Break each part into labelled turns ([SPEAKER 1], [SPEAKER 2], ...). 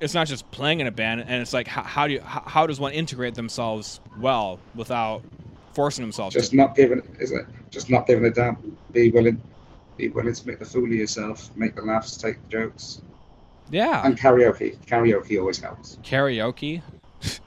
[SPEAKER 1] it's not just playing in a band, and it's like how, how do you how, how does one integrate themselves well without forcing themselves?
[SPEAKER 2] Just
[SPEAKER 1] to?
[SPEAKER 2] not giving, is it? Just not giving a damn. Be willing, be willing to make the fool of yourself, make the laughs, take the jokes,
[SPEAKER 1] Yeah,
[SPEAKER 2] and karaoke. Karaoke always helps.
[SPEAKER 1] karaoke.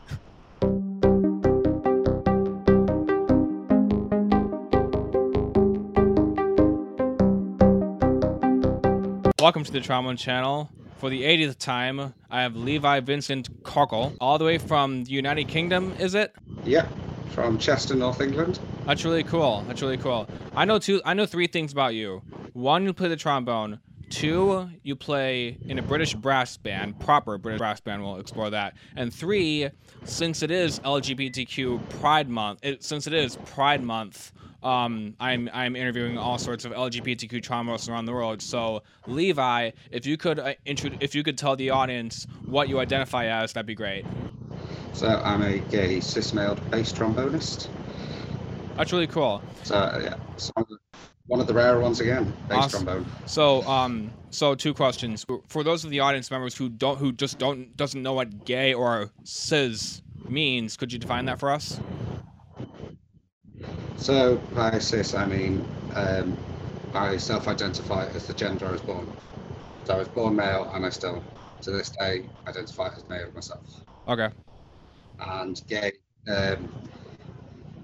[SPEAKER 1] Welcome to the Trombone Channel. For the 80th time, I have Levi Vincent Cockell, all the way from the United Kingdom, is it?
[SPEAKER 2] Yeah, from Chester, North England.
[SPEAKER 1] That's really cool. That's really cool. I know two. I know three things about you. One, you play the trombone. Two, you play in a British brass band, proper British brass band. We'll explore that. And three, since it is LGBTQ Pride Month, it, since it is Pride Month, um, I'm I'm interviewing all sorts of LGBTQ trombones around the world. So, Levi, if you could uh, intro- if you could tell the audience what you identify as, that'd be great.
[SPEAKER 2] So I'm a gay cis male bass trombonist.
[SPEAKER 1] That's really cool.
[SPEAKER 2] So yeah, so one of the rare ones again, bass
[SPEAKER 1] Awesome.
[SPEAKER 2] trombone.
[SPEAKER 1] So, um, so two questions for those of the audience members who don't, who just don't, doesn't know what gay or cis means. Could you define that for us?
[SPEAKER 2] So by cis, I mean um, I self-identify as the gender I was born. So I was born male, and I still, to this day, identify as male myself.
[SPEAKER 1] Okay.
[SPEAKER 2] And gay. Um,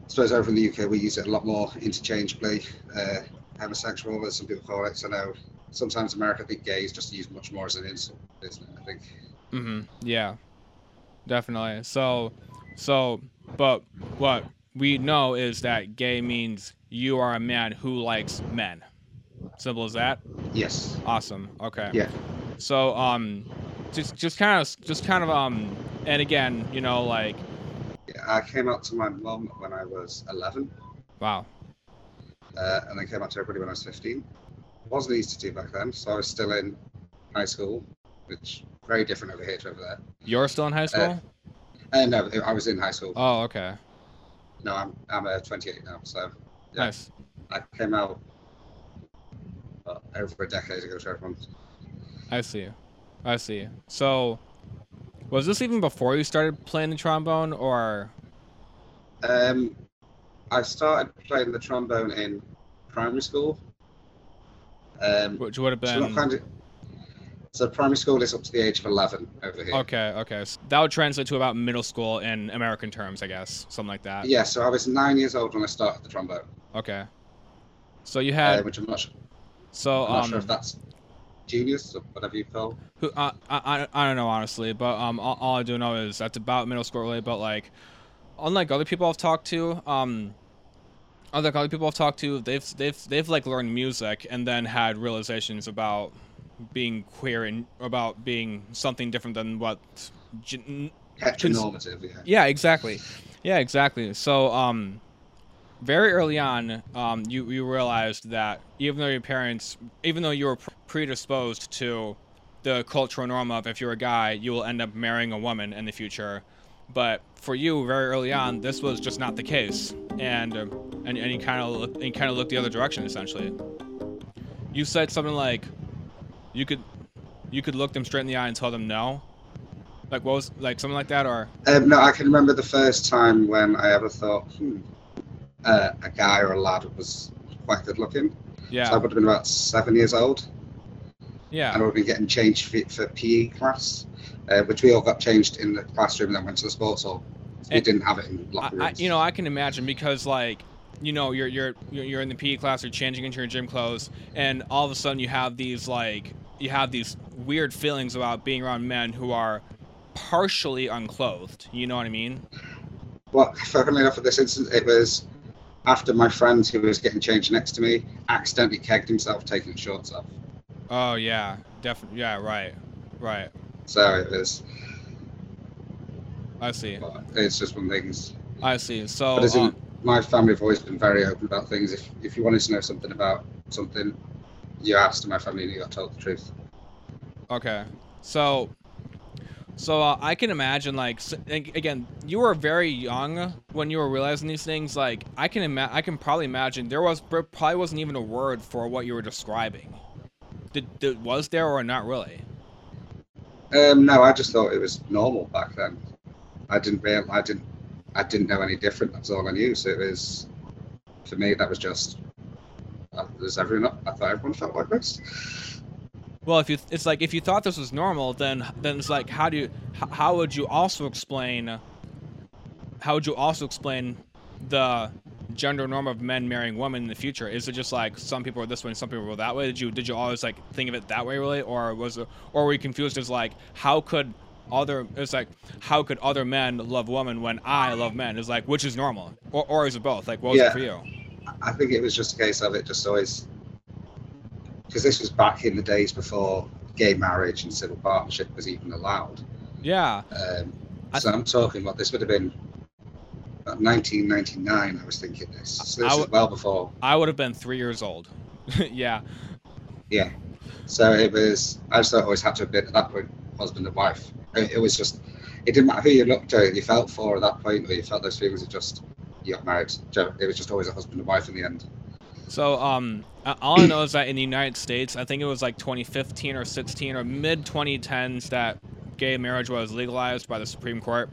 [SPEAKER 2] I suppose over in the UK we use it a lot more interchangeably. Uh, homosexual, as some people call it. So now sometimes America, I think gay is just used much more as an insult, isn't it? I think.
[SPEAKER 1] Mm-hmm. Yeah. Definitely. So, so, but what we know is that gay means you are a man who likes men. Simple as that.
[SPEAKER 2] Yes.
[SPEAKER 1] Awesome. Okay.
[SPEAKER 2] Yeah.
[SPEAKER 1] So, um, just, just kind of, just kind of, um, and again, you know, like,
[SPEAKER 2] I came out to my mum when I was 11,
[SPEAKER 1] wow.
[SPEAKER 2] uh, and then came out to everybody when I was 15. It wasn't easy to do back then, so I was still in high school, which very different over here to over there.
[SPEAKER 1] You're still in high school?
[SPEAKER 2] Uh, no, I was in high school.
[SPEAKER 1] oh, okay.
[SPEAKER 2] No, I'm I'm uh, 28 now, so yeah,
[SPEAKER 1] Nice.
[SPEAKER 2] I came out uh, over a decade ago to everyone.
[SPEAKER 1] I see. I see. So, was this even before you started playing the trombone, or
[SPEAKER 2] Um, I started playing the trombone in primary school. Um,
[SPEAKER 1] which would have
[SPEAKER 2] so,
[SPEAKER 1] been?
[SPEAKER 2] of, so primary school is up to the age of 11 over here.
[SPEAKER 1] Okay, okay. So that would translate to about middle school in American terms, I guess, something like that.
[SPEAKER 2] Yeah, so I was nine years old when I started the trombone,
[SPEAKER 1] Okay. So you
[SPEAKER 2] uh,
[SPEAKER 1] had
[SPEAKER 2] which I'm not, su-
[SPEAKER 1] so
[SPEAKER 2] I'm not
[SPEAKER 1] um
[SPEAKER 2] sure if that's genius or whatever you call.
[SPEAKER 1] who uh, I I I don't know honestly, but um all, all I do know is that's about middle school really, but like unlike other people I've talked to, um unlike other people I've talked to, they've they've they've like learned music and then had realizations about being queer and about being something different than what gen-
[SPEAKER 2] Heteronormative, yeah.
[SPEAKER 1] Yeah, exactly. Yeah, exactly. So, um, very early on, um, you you realized that even though your parents, even though you were predisposed to the cultural norm of if you're a guy, you will end up marrying a woman in the future, but for you, very early on, this was just not the case, and and, and you kind of and you kind of looked the other direction essentially. You said something like, you could you could look them straight in the eye and tell them no. Like what was like something like that or
[SPEAKER 2] Um, no, I can remember the first time when I ever thought, hmm, uh, a guy or a lad was quite good looking.
[SPEAKER 1] yeah.
[SPEAKER 2] So I would have been about seven years old,
[SPEAKER 1] Yeah.
[SPEAKER 2] and I would have been getting changed for, for PE class, uh, which we all got changed in the classroom and then went to the sports hall. We
[SPEAKER 1] And-
[SPEAKER 2] didn't have it in locker
[SPEAKER 1] I, I, you know, I can imagine because like, you know, you're you're you're in the PE class, you're changing into your gym clothes, and all of a sudden you have these like you have these weird feelings about being around men who are partially unclothed. You know what I mean?
[SPEAKER 2] Well, funnily enough, for this instance, it was after my friend who was getting changed next to me accidentally kegged himself taking his shorts off.
[SPEAKER 1] Oh yeah, definitely. Yeah, right, right.
[SPEAKER 2] So it was,
[SPEAKER 1] I see.
[SPEAKER 2] well, it's just one things.
[SPEAKER 1] I see. So
[SPEAKER 2] But as in, my family have always been very open about things. If if you wanted to know something about something, you asked my family and you got told the truth.
[SPEAKER 1] Okay. So, so uh, I can imagine like again, you were very young when you were realizing these things. Like I can imagine, I can probably imagine there was probably wasn't even a word for what you were describing. Did, did was there or not really?
[SPEAKER 2] Um, no, I just thought it was normal back then. I didn't real, I didn't, I didn't know any different. That's all I knew. So it was, for me, that was just. Uh, was everyone? I thought everyone felt like this.
[SPEAKER 1] Well, if you, it's like if you thought this was normal, then then it's like how do you, how would you also explain? How would you also explain the gender norm of men marrying women in the future? Is it just like some people are this way and some people are that way? Did you did you always like think of it that way really, or was it, or were you confused as like how could other it's like how could other men love women when I love men? It's like which is normal, or or is it both? Like what was
[SPEAKER 2] Yeah.
[SPEAKER 1] it for you?
[SPEAKER 2] I think it was just a case of it just always because this was back in the days before gay marriage and civil partnership was even allowed.
[SPEAKER 1] Yeah,
[SPEAKER 2] Um, so I'm talking about this would have been 1999. I was thinking this. So
[SPEAKER 1] I
[SPEAKER 2] this is well before.
[SPEAKER 1] I would have been three years old. yeah,
[SPEAKER 2] Yeah. So it was. I just always had to have been at that point husband and wife. It, it was just. It didn't matter who you looked at, you felt for at that point, or you felt those feelings. It just you got married. It was just always a husband and wife in the end.
[SPEAKER 1] So, um, all I know is that in the United States, I think it was like 2015 or 16 or mid 2010s that gay marriage was legalized by the Supreme Court.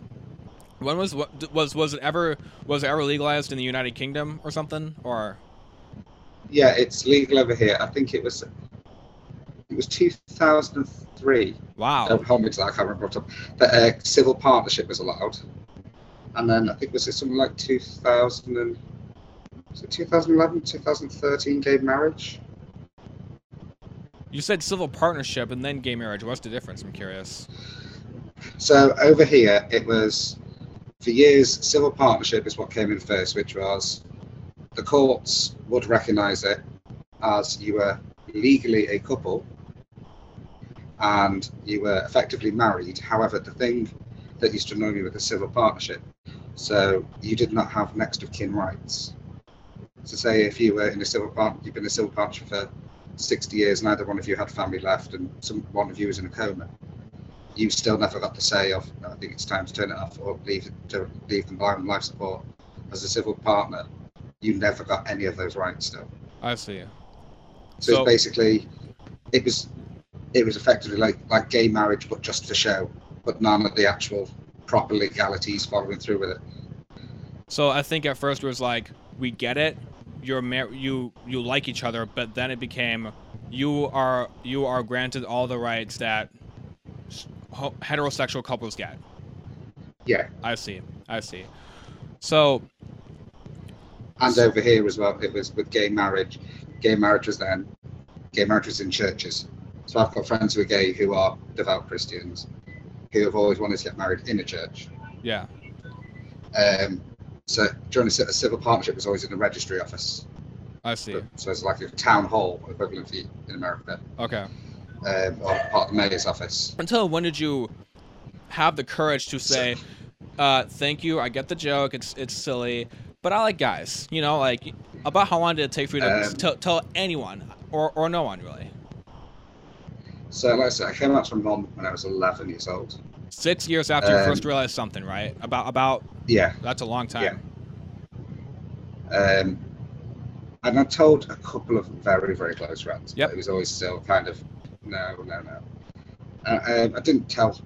[SPEAKER 1] When was what was was it ever was it ever legalized in the United Kingdom or something or
[SPEAKER 2] Yeah, it's legal over here. I think it was. It was 2003.
[SPEAKER 1] wow
[SPEAKER 2] hold me to that, I can't remember top. That uh, civil partnership was allowed, and then I think was it something like 2000 and was it 2011, 2013 gay marriage.
[SPEAKER 1] you said civil partnership and then gay marriage. What's the difference? I'm curious.
[SPEAKER 2] So over here, it was for years civil partnership is what came in first, which was the courts would recognise it as you were legally a couple and you were effectively married. However, the thing that used to annoy me with the civil partnership, so you did not have next of kin rights. So say if you were in a civil part, you've been in a civil partnership for 60 years, neither one of you had family left, and some one of you was in a coma you still never got the say of I think it's time to turn it off or leave it to leave them on life support as a civil partner. You never got any of those rights still.
[SPEAKER 1] I see.
[SPEAKER 2] So,
[SPEAKER 1] So-
[SPEAKER 2] it's basically it was it was effectively like like gay marriage but just for show, but none of the actual proper legalities following through with it.
[SPEAKER 1] So I think at first it was like we get it, you're mar- you you like each other, but then it became you are you are granted all the rights that heterosexual couples get.
[SPEAKER 2] Yeah.
[SPEAKER 1] I see. I see. So
[SPEAKER 2] And over here as well, it was with gay marriage. Gay marriage was then gay marriage was in churches. So I've got friends who are gay who are devout Christians who have always wanted to get married in a church.
[SPEAKER 1] yeah,
[SPEAKER 2] Um, so during a, civil partnership was always in the registry office.
[SPEAKER 1] I see.
[SPEAKER 2] So it's like a town hall equivalent for in America,
[SPEAKER 1] Okay.
[SPEAKER 2] um, or part of the mayor's office.
[SPEAKER 1] Until when did you have the courage to say, uh, "Thank you, I get the joke. It's it's silly, but I like guys." You know, like about how long did it take for you to
[SPEAKER 2] Um,
[SPEAKER 1] tell, tell anyone or or no one really?
[SPEAKER 2] So like I said, I came out from mom when I was 11 years old.
[SPEAKER 1] Six years after you first
[SPEAKER 2] Um,
[SPEAKER 1] realized something, right? About about
[SPEAKER 2] Yeah.
[SPEAKER 1] that's a long time. Yeah.
[SPEAKER 2] Um, and I told a couple of very, very close friends. Yeah, it was always still kind of, no, no, no. Uh, um, I didn't tell,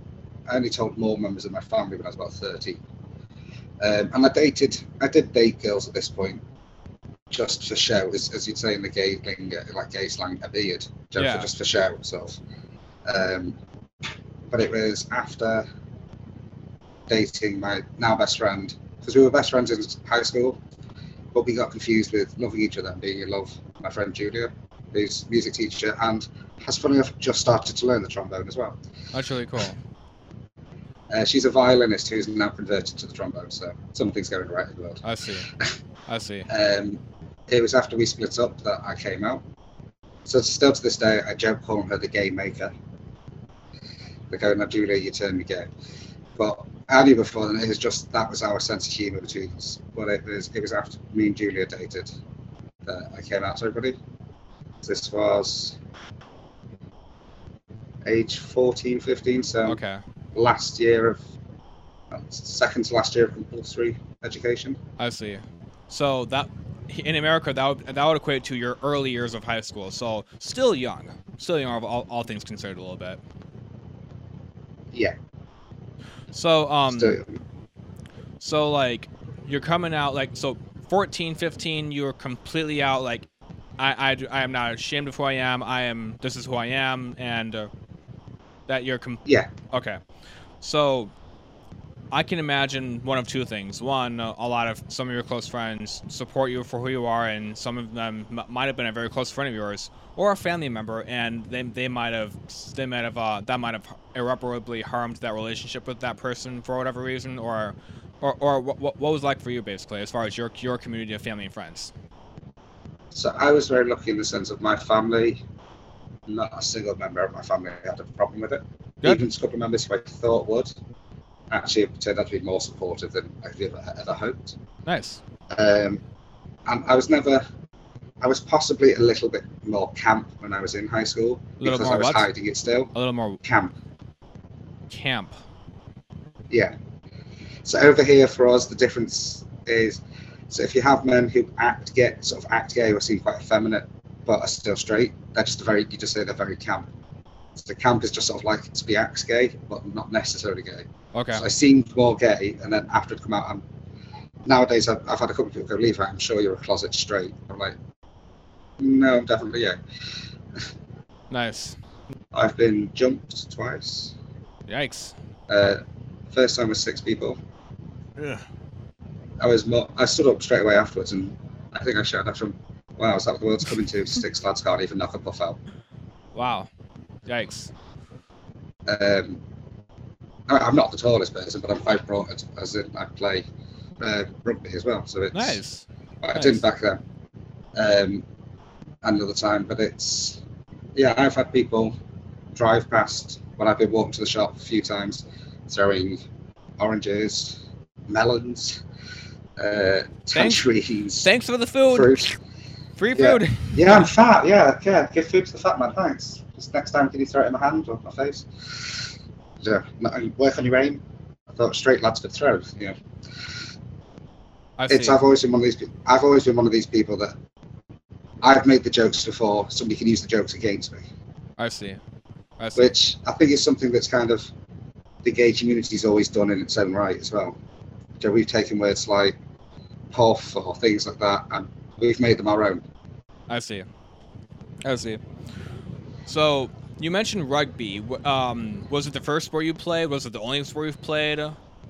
[SPEAKER 2] I only told more members of my family when I was about 30. Um, and I dated, I did date girls at this point just for show, as, as you'd say in the gay lingo, like gay slang, a beard, just,
[SPEAKER 1] Yeah.
[SPEAKER 2] for, just for show, sort of. Um, but it was after dating my now best friend, because we were best friends in high school, but we got confused with loving each other and being in love. My friend Julia, who's music teacher and has, funny enough, just started to learn the trombone as well.
[SPEAKER 1] That's really cool.
[SPEAKER 2] Uh, she's a violinist who's now converted to the trombone, so something's going right in the world.
[SPEAKER 1] I see. I see.
[SPEAKER 2] Um, it was after we split up that I came out. So still to this day, I joke calling her the gay maker. They go, now Julia, you turned me gay. But I knew before then, it was just that was our sense of humour between us. But it was it was after me and Julia dated that I came out to everybody. This was age 14, 15, so
[SPEAKER 1] Okay.
[SPEAKER 2] Last year of second to last year of compulsory education.
[SPEAKER 1] I see. So that in America that would, that would equate to your early years of high school. So still young, still young, all, all things considered a little bit.
[SPEAKER 2] Yeah.
[SPEAKER 1] So um,
[SPEAKER 2] Still,
[SPEAKER 1] so like you're coming out like so 14, 15, you're completely out like I, I, I am not ashamed of who I am. I am this is who I am and uh, that you're com-
[SPEAKER 2] yeah.
[SPEAKER 1] Okay. So I can imagine one of two things. One, a lot of some of your close friends support you for who you are, and some of them m- might have been a very close friend of yours or a family member, and they, they might have they might have uh, that might have irreparably harmed that relationship with that person for whatever reason, or or, or what, what was like for you basically as far as your your community of family and friends.
[SPEAKER 2] So I was very lucky in the sense of my family. Not a single member of my family had a problem with it.
[SPEAKER 1] Good.
[SPEAKER 2] Even a couple of members who I thought would actually it turned out to be more supportive than I ever, ever hoped.
[SPEAKER 1] Nice.
[SPEAKER 2] Um, and I was never. I was possibly a little bit more camp when I was in high school
[SPEAKER 1] A little
[SPEAKER 2] because
[SPEAKER 1] more
[SPEAKER 2] I was
[SPEAKER 1] what?
[SPEAKER 2] hiding it still.
[SPEAKER 1] A little more
[SPEAKER 2] Camp,
[SPEAKER 1] camp.
[SPEAKER 2] yeah. So over here for us, the difference is, so if you have men who act get sort of act gay or seem quite effeminate but are still straight, they're just very you just say they're very camp. So the camp is just sort of like to be act gay, but not necessarily gay.
[SPEAKER 1] Okay.
[SPEAKER 2] So I seemed more gay, and then after it come out, I'm nowadays I've, I've had a couple of people go, "Leave I'm sure you're a closet straight." I'm like, no, I'm definitely yeah.
[SPEAKER 1] Nice.
[SPEAKER 2] I've been jumped twice.
[SPEAKER 1] Yikes.
[SPEAKER 2] Uh, first time with six people.
[SPEAKER 1] Yeah.
[SPEAKER 2] I was more, I stood up straight away afterwards, and I think I shouted after him, "Wow, is that what the world's coming to? Six lads can't even knock a puff out."
[SPEAKER 1] Wow. Yikes.
[SPEAKER 2] Um, I, I'm not the tallest person, but I'm quite broad, as in I play uh, rugby as well. So it's
[SPEAKER 1] Nice.
[SPEAKER 2] I
[SPEAKER 1] Nice.
[SPEAKER 2] didn't back then. Um, another time, but it's yeah. I've had people drive past when I've been walking to the shop a few times, throwing oranges, melons, uh, tangerines,
[SPEAKER 1] Thanks for the food.
[SPEAKER 2] fruit.
[SPEAKER 1] Free food.
[SPEAKER 2] Yeah, I'm fat. Yeah, yeah. Give food to the fat man. Thanks. Just next time, can you throw it in my hand or my face? Yeah. Work on your aim. I thought straight lads could throw. Yeah.
[SPEAKER 1] I see.
[SPEAKER 2] it's I've always been one of these. I've always been one of these people that I've made the jokes before. Somebody can use the jokes against me,
[SPEAKER 1] I see. I see.
[SPEAKER 2] which I think is something that's kind of the gay community's always done in its own right as well. So we've taken words like "puff" or things like that, and we've made them our own.
[SPEAKER 1] I see. I see. So you mentioned rugby. Um, was it the first sport you played? Was it the only sport you've played?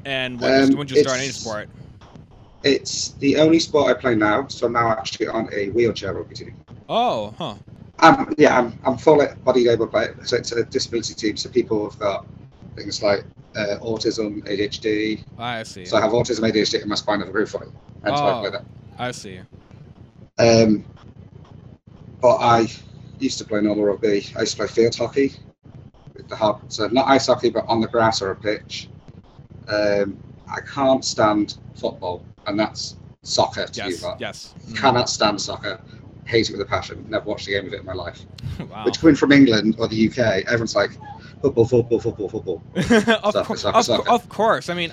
[SPEAKER 1] And when,
[SPEAKER 2] Um,
[SPEAKER 1] when did you start any sport?
[SPEAKER 2] It's the only sport I play now, so I'm now actually on a wheelchair rugby team.
[SPEAKER 1] Oh, huh.
[SPEAKER 2] Um, yeah, I'm, I'm fully body able player, so it's a disability team. So people have got things like uh, autism, ADHD.
[SPEAKER 1] I see.
[SPEAKER 2] So I have autism, ADHD, and my spinal group fully. That's why I play
[SPEAKER 1] Oh. I see.
[SPEAKER 2] Um, but I used to play normal rugby. I used to play field hockey with the hard, so not ice hockey, but on the grass or a pitch. Um, I can't stand football, and that's soccer to you
[SPEAKER 1] Yes.
[SPEAKER 2] lot.
[SPEAKER 1] Yes. Mhm.
[SPEAKER 2] Cannot stand soccer. Hate it with a passion. Never watched a game of it in my life.
[SPEAKER 1] wow.
[SPEAKER 2] Which coming from England or the UK, everyone's like football, football, football, football.
[SPEAKER 1] of,
[SPEAKER 2] Soccer,
[SPEAKER 1] cour-
[SPEAKER 2] soccer,
[SPEAKER 1] of,
[SPEAKER 2] soccer.
[SPEAKER 1] of course. I mean,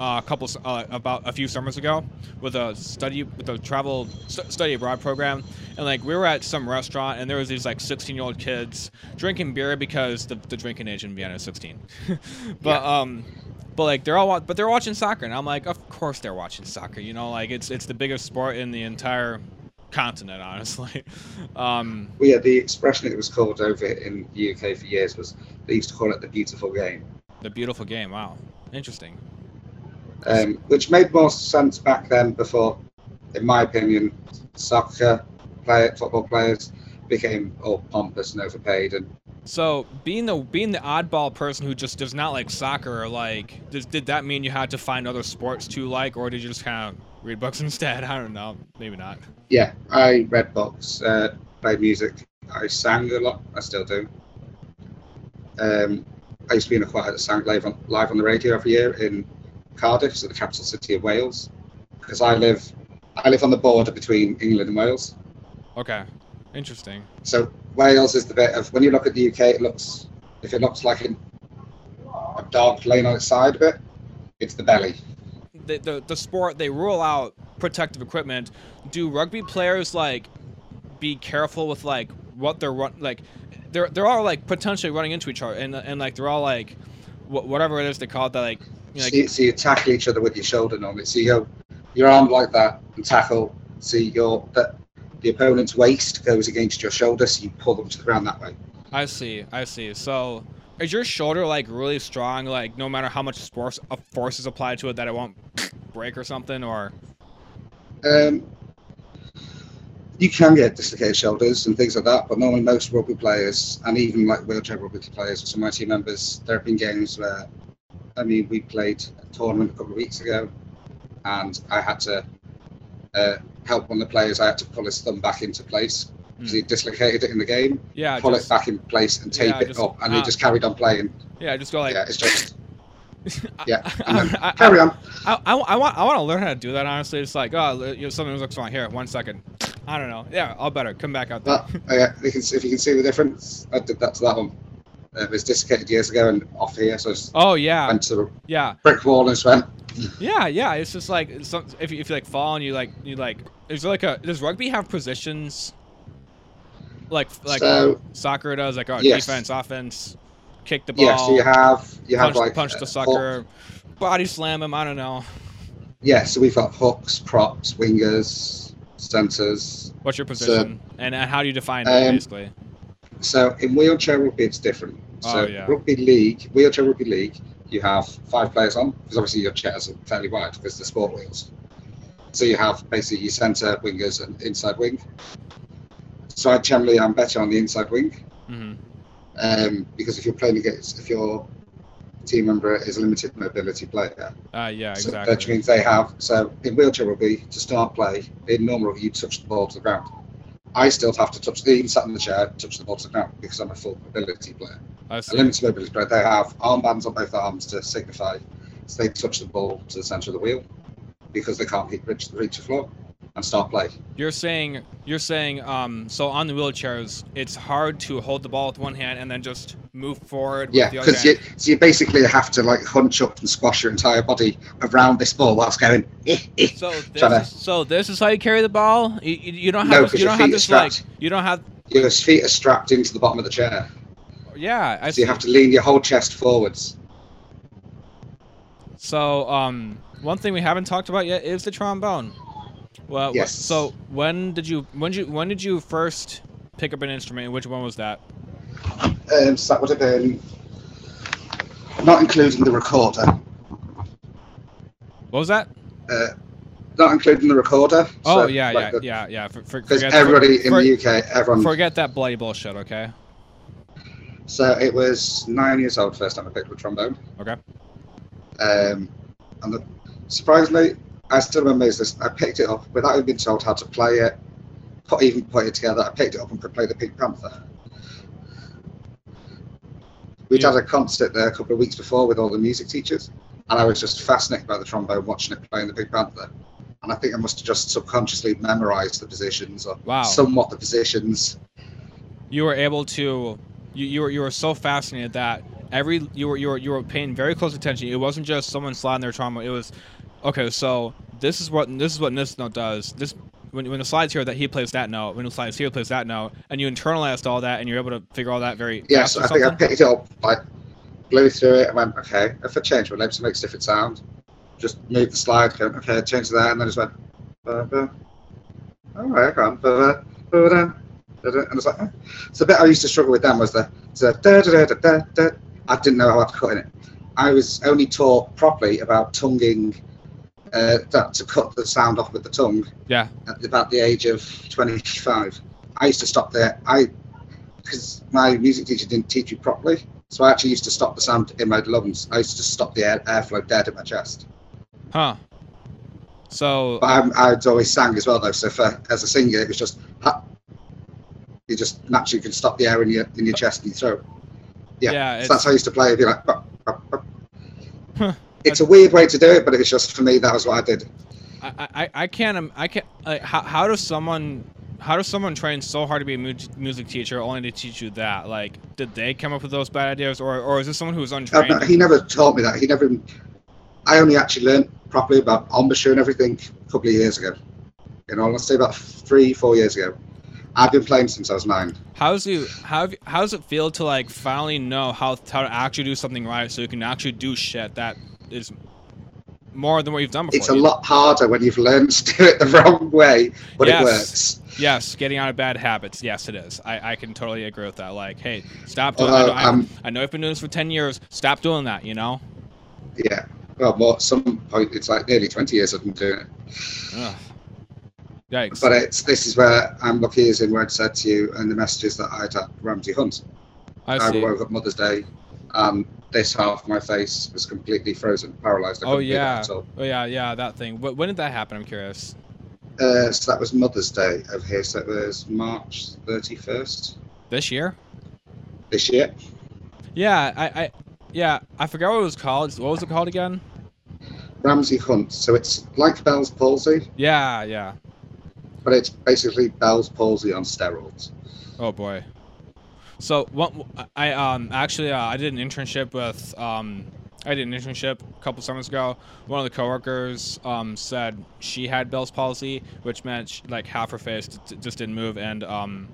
[SPEAKER 1] uh, a couple uh, about a few summers ago with a study with a travel st- study abroad program, and like we were at some restaurant and there was these like 16 year old kids drinking beer because the, the drinking age in Vienna is 16. but um, but like they're all but they're watching soccer, and I'm like, of course they're watching soccer. You know, like it's it's the biggest sport in the entire continent, honestly. um,
[SPEAKER 2] Well, yeah, the expression it was called over in the UK for years was they used to call it the beautiful game,
[SPEAKER 1] the beautiful game. Wow, interesting.
[SPEAKER 2] Um, which made more sense back then. Before, in my opinion, soccer player, football players became all pompous and overpaid, and
[SPEAKER 1] So being the being the oddball person who just does not like soccer, like does, did that mean you had to find other sports to like, or did you just kind of read books instead? I don't know, maybe not.
[SPEAKER 2] yeah, I read books, uh, played music, I sang a lot. I still do. Um, I used to be in a choir that sang live on, live on the radio every year in Cardiff, so the capital city of Wales, because I live I live on the border between England and Wales.
[SPEAKER 1] Okay, interesting.
[SPEAKER 2] So Wales is the bit of when you look at the UK, it looks if it looks like a, dog laying on its side a bit, it's the belly.
[SPEAKER 1] The, the the sport they rule out protective equipment. Do rugby players like be careful with like what they're run like? They're they're all like potentially running into each other, and and like they're all like whatever it is they call it. That like, you know,
[SPEAKER 2] so, you, so you tackle each other with your shoulder normally. So you go your arm like that and tackle. So your the, the opponent's waist goes against your shoulder, so you pull them to the ground that way.
[SPEAKER 1] I see, I see. So is your shoulder like really strong? Like no matter how much force uh, force is applied to it, that it won't break or something, or
[SPEAKER 2] Um, you can get dislocated shoulders and things like that, but normally most rugby players and even like wheelchair rugby players, some of my team members, there have been games where, I mean, we played a tournament a couple of weeks ago, and I had to uh, help one of the players. I had to pull his thumb back into place because
[SPEAKER 1] Hmm.
[SPEAKER 2] he dislocated it in the game.
[SPEAKER 1] yeah,
[SPEAKER 2] pull
[SPEAKER 1] just,
[SPEAKER 2] it back in place and tape
[SPEAKER 1] Yeah,
[SPEAKER 2] it
[SPEAKER 1] just-
[SPEAKER 2] up, and
[SPEAKER 1] uh,
[SPEAKER 2] he just carried on playing.
[SPEAKER 1] yeah, just go like.
[SPEAKER 2] yeah, it's just yeah.
[SPEAKER 1] I,
[SPEAKER 2] carry on.
[SPEAKER 1] I, I, I want I want to learn how to do that. Honestly, it's like oh, you know, something looks wrong here. One second. I don't know. Yeah, I'll better come back out there.
[SPEAKER 2] Uh, yeah, if you can see the difference, I did that to that one. Uh, it was dislocated years ago and off here, so
[SPEAKER 1] Oh yeah,
[SPEAKER 2] went to the
[SPEAKER 1] yeah,
[SPEAKER 2] brick wall and went.
[SPEAKER 1] yeah, yeah. It's just like it's some, if you, if you like fall and you like you like there's like a does rugby have positions? Like like
[SPEAKER 2] so
[SPEAKER 1] soccer does, like oh
[SPEAKER 2] Yes.
[SPEAKER 1] defense, offense, kick the ball,
[SPEAKER 2] yeah, so you have you have
[SPEAKER 1] punch,
[SPEAKER 2] like
[SPEAKER 1] punch
[SPEAKER 2] uh,
[SPEAKER 1] the
[SPEAKER 2] hook-
[SPEAKER 1] sucker, body slam him. I don't know.
[SPEAKER 2] Yeah, so we've got hooks, props, wingers, centres.
[SPEAKER 1] What's your position and, and how do you define it
[SPEAKER 2] Um,
[SPEAKER 1] basically?
[SPEAKER 2] So in wheelchair rugby, it's different. So
[SPEAKER 1] Oh, yeah.
[SPEAKER 2] rugby league, wheelchair rugby league, you have five players on because obviously your chairs are fairly wide because they're sport wheels. So you have basically your centre, wingers, and inside wing. So I generally am better on the inside wing
[SPEAKER 1] hmm
[SPEAKER 2] um, because if you're playing against, if your team member is a limited mobility player,
[SPEAKER 1] Uh, yeah,
[SPEAKER 2] so
[SPEAKER 1] exactly.
[SPEAKER 2] which means they have. So in wheelchair rugby, to start play, in normal rugby, you touch the ball to the ground. I still have to touch, the even sat in the chair, touch the ball to the ground because I'm a full mobility player.
[SPEAKER 1] I
[SPEAKER 2] A limited mobility player, they have armbands on both arms to signify so they touch the ball to the centre of the wheel because they can't reach, reach the floor and start play.
[SPEAKER 1] You're saying you're saying um so on the wheelchairs it's hard to hold the ball with one hand and then just move forward
[SPEAKER 2] Yeah, because you, so you basically have to like hunch up and squash your entire body around this ball whilst going. Eh, eh.
[SPEAKER 1] So this
[SPEAKER 2] tryna-
[SPEAKER 1] is, so this is how you carry the ball. You, you, don't have
[SPEAKER 2] No,
[SPEAKER 1] this, you
[SPEAKER 2] your
[SPEAKER 1] don't have
[SPEAKER 2] feet are
[SPEAKER 1] this like
[SPEAKER 2] strapped.
[SPEAKER 1] you don't have
[SPEAKER 2] Your feet are strapped into the bottom of the chair,
[SPEAKER 1] yeah I
[SPEAKER 2] so
[SPEAKER 1] see.
[SPEAKER 2] you have to lean your whole chest forwards.
[SPEAKER 1] So um one thing we haven't talked about yet is the trombone. Well,
[SPEAKER 2] Yes.
[SPEAKER 1] so when did you when did you when did you first pick up an instrument? Which one was that?
[SPEAKER 2] Um, so that would have been not including the recorder.
[SPEAKER 1] What was that?
[SPEAKER 2] Uh, not including the recorder.
[SPEAKER 1] Oh
[SPEAKER 2] so,
[SPEAKER 1] yeah,
[SPEAKER 2] like
[SPEAKER 1] yeah,
[SPEAKER 2] the-
[SPEAKER 1] yeah, yeah. For, for,
[SPEAKER 2] Because
[SPEAKER 1] forget,
[SPEAKER 2] everybody in
[SPEAKER 1] for-
[SPEAKER 2] the UK, everyone.
[SPEAKER 1] forget that bloody bullshit. Okay.
[SPEAKER 2] So it was nine years old first time I picked up a trombone.
[SPEAKER 1] Okay.
[SPEAKER 2] Um, and the, surprisingly, I still remember this. I picked it up without even being told how to play it, put, even put it together. I picked it up and could play the Pink Panther. We'd
[SPEAKER 1] Yeah.
[SPEAKER 2] had a concert there a couple of weeks before with all the music teachers, and I was just fascinated by the trombone, watching it playing the Pink Panther. And I think I must have just subconsciously memorized the positions or
[SPEAKER 1] Wow.
[SPEAKER 2] somewhat the positions.
[SPEAKER 1] you were able to you, you were you were so fascinated that every you were you were you were paying very close attention. It wasn't just someone sliding their trombone. It was okay. So this is what this is what this note does. This when when it slides here that he plays that note. When it slides here, he plays that note, and you internalized all that, and you're able to figure all that very
[SPEAKER 2] Yes, I think I picked it up, I blew through it, and went, okay, if I change my lips, it makes a different sound. Just move the slide, okay, change that, and then just went, ba, ba. all right, I can, and it's like, eh. so the bit I used to struggle with then was the, the da, da, da, da, da, da. I didn't know how to cut in it. I was only taught properly about tonguing, uh, that to cut the sound off with the tongue
[SPEAKER 1] Yeah.
[SPEAKER 2] at about the age of 25. I used to stop there. I because my music teacher didn't teach you properly, so I actually used to stop the sound in my lungs. I used to stop the air, airflow dead in my chest.
[SPEAKER 1] Huh. So
[SPEAKER 2] But I, I'd always sang as well, though. So for as a singer, it was just you just naturally can stop the air in your in your chest and your throat. Yeah,
[SPEAKER 1] Yeah,
[SPEAKER 2] so that's how I used to play. It'd be like. It's a weird way to do it, but it's just for me. That was what I did.
[SPEAKER 1] I, I, I can't I can't like how, how does someone how does someone train so hard to be a mu- music teacher only to teach you that like did they come up with those bad ideas or or is this someone who was
[SPEAKER 2] Uh,
[SPEAKER 1] untrained
[SPEAKER 2] no, he never taught me that. He never. I only actually learned properly about embouchure and everything a couple of years ago. In all say about three, four years ago. I've been playing since I was nine.
[SPEAKER 1] How's you how how does it feel to like finally know how how to actually do something right so you can actually do shit that is more than what you've done before?
[SPEAKER 2] It's a lot harder when you've learned to do it the wrong way, but
[SPEAKER 1] Yes.
[SPEAKER 2] it works.
[SPEAKER 1] Yes, getting out of bad habits. Yes, it is. I, I can totally agree with that. Like, hey, stop doing. I know, I,
[SPEAKER 2] um,
[SPEAKER 1] I know you've been doing this for ten years. Stop doing that. You know.
[SPEAKER 2] Yeah. Well, more, at some point, it's like nearly 20 years I've been doing it.
[SPEAKER 1] Ugh. Yikes.
[SPEAKER 2] But it's this is where I'm lucky, as in where it said to you, and the messages that I'd had Ramsay Hunt.
[SPEAKER 1] I
[SPEAKER 2] I, woke up Mother's Day, and this half of my face was completely frozen, paralyzed. I
[SPEAKER 1] Oh
[SPEAKER 2] couldn't move it
[SPEAKER 1] yeah. Oh yeah. Yeah. That thing. When did that happen? I'm curious.
[SPEAKER 2] Uh, so that was Mother's Day over here. So it was March 31st
[SPEAKER 1] This year.
[SPEAKER 2] this year.
[SPEAKER 1] Yeah. I. I yeah. I forgot what it was called. What was it called again?
[SPEAKER 2] Ramsay Hunt. So it's like Bell's palsy,
[SPEAKER 1] Yeah. Yeah.
[SPEAKER 2] but it's basically Bell's palsy on steroids.
[SPEAKER 1] Oh boy. So what I um actually uh, I did an internship with um I did an internship a couple summers ago. One of the coworkers um said she had Bell's palsy, which meant sh like half her face d- just didn't move, and um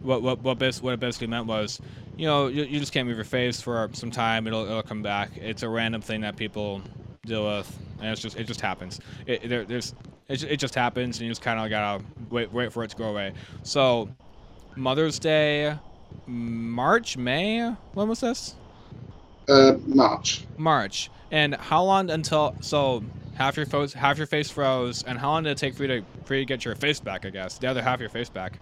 [SPEAKER 1] what what what, bas- what it basically meant was, you know, you, you just can't move your face for some time. It'll it'll come back. It's a random thing that people deal with, and it's just it just happens. It there, there's it, it just happens, and you just kind of gotta wait wait for it to go away. So Mother's Day, March, May. When was this?
[SPEAKER 2] Uh, March.
[SPEAKER 1] March. And how long until so half your face half your face froze, and how long did it take for you to for you to get your face back? I guess the other half of your face back.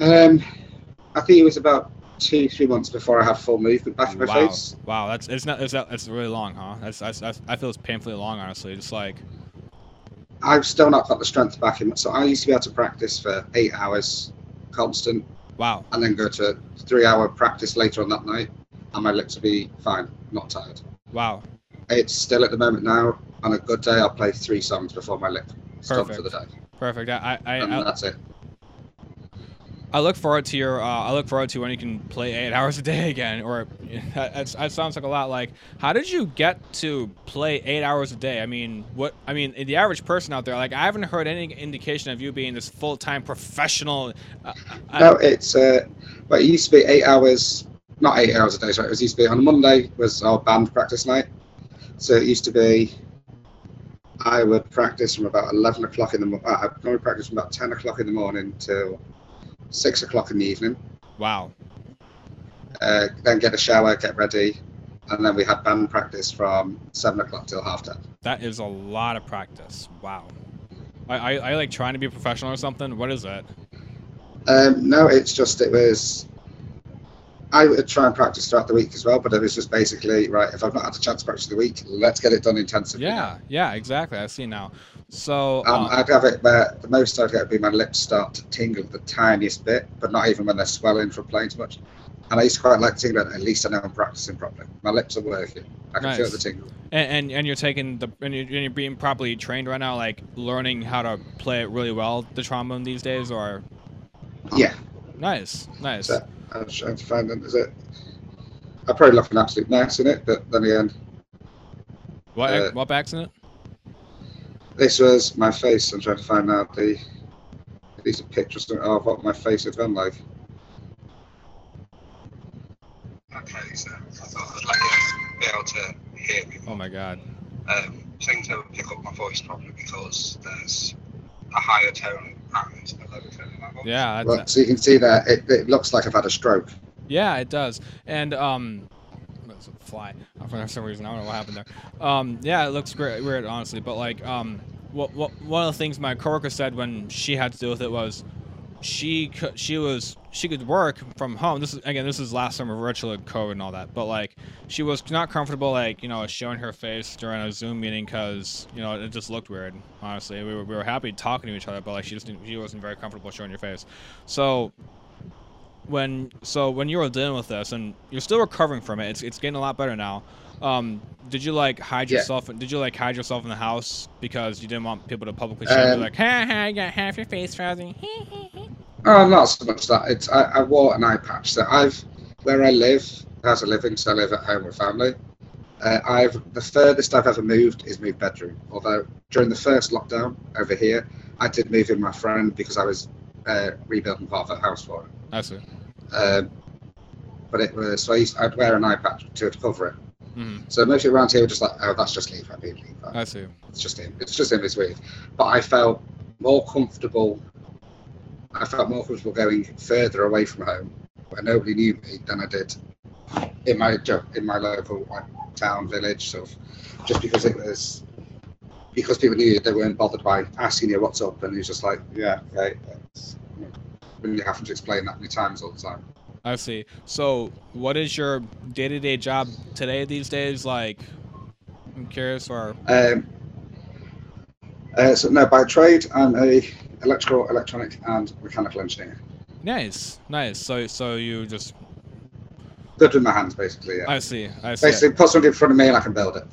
[SPEAKER 2] Um, I think it was about two, three months before I had full movement back in my
[SPEAKER 1] wow,
[SPEAKER 2] face.
[SPEAKER 1] wow, that's it's not it's not, it's really long, huh? That's, that's, that's I feel it's painfully long, honestly. Just like
[SPEAKER 2] I've still not got the strength back in. So I used to be able to practice for eight hours constant,
[SPEAKER 1] wow,
[SPEAKER 2] and then go to three hour practice later on that night, and my lips would be fine, not tired.
[SPEAKER 1] wow,
[SPEAKER 2] It's still at the moment now. On a good day, I'll play three songs before my lip stops for the day,
[SPEAKER 1] perfect. I I,
[SPEAKER 2] and
[SPEAKER 1] I,
[SPEAKER 2] that's it.
[SPEAKER 1] I look forward to your. Uh, I look forward to when you can play eight hours a day again. Or that, that sounds like a lot. Like, how did you get to play eight hours a day? I mean, what? I mean, the average person out there, like, I haven't heard any indication of you being this full time professional. Uh, I-
[SPEAKER 2] No, it's uh, well, it used to be eight hours, not eight hours a day. Sorry, it was used to be on Monday was our band practice night. So it used to be. I would practice from about eleven o'clock in the morning. I normally practice from about ten o'clock in the morning till six o'clock in the evening.
[SPEAKER 1] wow.
[SPEAKER 2] Uh, then get a shower, get ready, and then we had band practice from seven o'clock till half ten.
[SPEAKER 1] That is a lot of practice. Wow. I, I, I like trying to be a professional or something. What is it?
[SPEAKER 2] Um, no, it's just it was. I would try and practice throughout the week as well, but it was just basically right. If I've not had a chance to practice the week, let's get it done intensively.
[SPEAKER 1] Yeah, yeah, exactly. I see now. So,
[SPEAKER 2] Um,
[SPEAKER 1] uh,
[SPEAKER 2] I'd have it where the most I'd get would be my lips start to tingle the tiniest bit, but not even when they're swelling from playing too much. And I used to quite like tingling. At least I know I'm practicing properly. My lips are working. I can feel the tingle.
[SPEAKER 1] and, and and you're taking the and you're, and you're being properly trained right now, like learning how to play it really well, the trombone these days, or
[SPEAKER 2] Yeah.
[SPEAKER 1] nice, nice.
[SPEAKER 2] So I was trying to find them. Is it? I probably look an absolute mess in it, but then again,
[SPEAKER 1] What
[SPEAKER 2] uh,
[SPEAKER 1] what accident?
[SPEAKER 2] this was my face. I'm trying to find out the. These are pictures of what my face had been like. Okay, so I thought I'd like to be able to hear me
[SPEAKER 1] Oh my god.
[SPEAKER 2] um, thing to pick up my voice properly because there's a higher tone and a lower tone in my voice.
[SPEAKER 1] Yeah,
[SPEAKER 2] so you can see that it, it looks like I've had a stroke.
[SPEAKER 1] yeah, it does. And um, fly. For some reason, I don't know what happened there. Um, yeah, it looks great, weird, honestly. But like, um, what what one of the things my coworker said when she had to deal with it was, she could she was she could work from home. This is again, this is last summer virtual COVID and all that. But like, she was not comfortable like you know showing her face during a Zoom meeting because you know it just looked weird. Honestly, we were, we were happy talking to each other, but like she just didn't, she wasn't very comfortable showing your face. So when so when you were dealing with this and you're still recovering from it, it's it's getting a lot better now. Um, did you like hide
[SPEAKER 2] Yeah.
[SPEAKER 1] yourself? Did you like hide yourself in the house because you didn't want people to publicly you?
[SPEAKER 2] Um,
[SPEAKER 1] Like, ha ha, you got half your face frozen.
[SPEAKER 2] Oh, not so much that. It's I, I wore an eye patch. So I've where I live as a living, so I live at home with family. Uh, I've the furthest I've ever moved is moved bedroom. Although during the first lockdown over here, I did move in my friend because I was uh, rebuilding part of the house for him.
[SPEAKER 1] I see.
[SPEAKER 2] Um, but it was so I used, I'd wear an eye patch to cover it.
[SPEAKER 1] hmm
[SPEAKER 2] So most people around here were just like, "Oh, that's just Levi being Levi.
[SPEAKER 1] I see.
[SPEAKER 2] It's just him. It's just him. It's weird." But I felt more comfortable. I felt more comfortable going further away from home, where nobody knew me, than I did in my jo- in my local like, town, village, sort of, just because it was because people knew you, they weren't bothered by asking you what's up, and it was just like, "Yeah, okay." It's, when you have to explain that many times all the time.
[SPEAKER 1] I see. So, what is your day-to-day job today these days like? I'm curious. Or
[SPEAKER 2] Um, uh, so no, by trade, I'm a electrical, electronic, and mechanical engineering.
[SPEAKER 1] nice, nice. So, so you just
[SPEAKER 2] Good with my hands, basically. Yeah.
[SPEAKER 1] I see. I see.
[SPEAKER 2] Basically, put something in front of me and I can build it.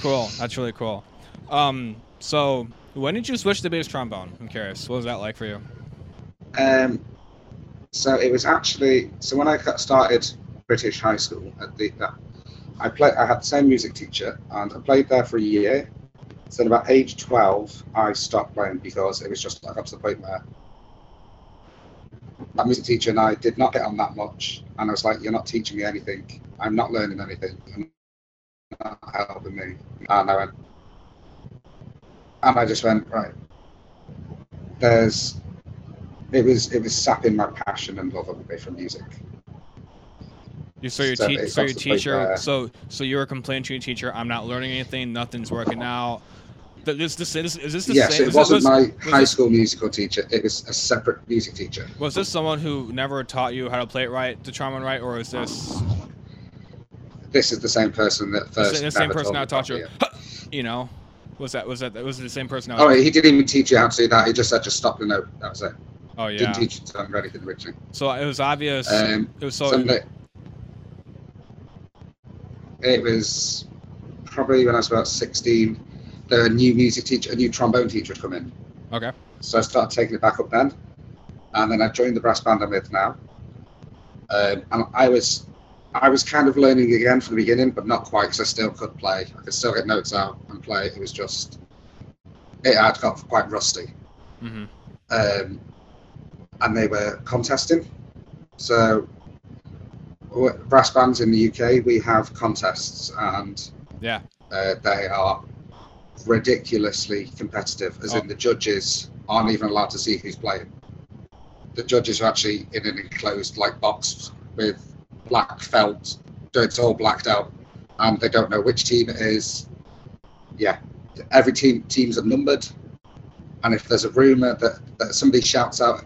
[SPEAKER 1] Cool. That's really cool. Um. So, when did you switch to bass trombone? I'm curious. What was that like for you?
[SPEAKER 2] Um, so it was actually so when I got started British high school at the that, I played I had the same music teacher and I played there for a year. So at about age twelve, I stopped playing because it was just I got to the point where that music teacher and I did not get on that much, and I was like, "You're not teaching me anything. I'm not learning anything. You're not helping me." And I went, and I just went right. There's it was it was sapping my passion and love me for music.
[SPEAKER 1] You so your te- so your
[SPEAKER 2] to the point
[SPEAKER 1] teacher so so you were complaining to your teacher. I'm not learning anything. Nothing's working out. Th- This is, is this the
[SPEAKER 2] yes,
[SPEAKER 1] same?
[SPEAKER 2] it
[SPEAKER 1] was
[SPEAKER 2] wasn't
[SPEAKER 1] was,
[SPEAKER 2] my
[SPEAKER 1] was
[SPEAKER 2] high
[SPEAKER 1] this-
[SPEAKER 2] school musical teacher. It was a separate music teacher.
[SPEAKER 1] Was this someone who never taught you how to play it right, the trombone right, or is this
[SPEAKER 2] This is the same person that first.
[SPEAKER 1] the same person that taught you?
[SPEAKER 2] it.
[SPEAKER 1] You know, was that was that was it the same person?
[SPEAKER 2] Oh, he didn't even teach you how to do that. He just said just stop the note. That was it.
[SPEAKER 1] oh yeah.
[SPEAKER 2] Didn't teach you to anything originally.
[SPEAKER 1] So it was obvious.
[SPEAKER 2] Um,
[SPEAKER 1] it was so.
[SPEAKER 2] so it, it was probably when I was about sixteen. The new music teacher, a new trombone teacher, had come in.
[SPEAKER 1] okay.
[SPEAKER 2] So I started taking it back up then, and then I joined the brass band I'm with now. Um, and I was, I was kind of learning again from the beginning, but not quite because I still could play. I could still get notes out and play. It was just, it had got quite rusty.
[SPEAKER 1] Mm-hmm.
[SPEAKER 2] Um, and they were contesting. So brass bands in the UK, we have contests, and
[SPEAKER 1] Yeah.
[SPEAKER 2] uh, they are ridiculously competitive. As
[SPEAKER 1] Oh.
[SPEAKER 2] in, the judges aren't even allowed to see who's playing. The judges are actually in an enclosed like box with black felt. So it's all blacked out, and they don't know which team it is. Yeah, every team teams are numbered, and if there's a rumor that, that somebody shouts out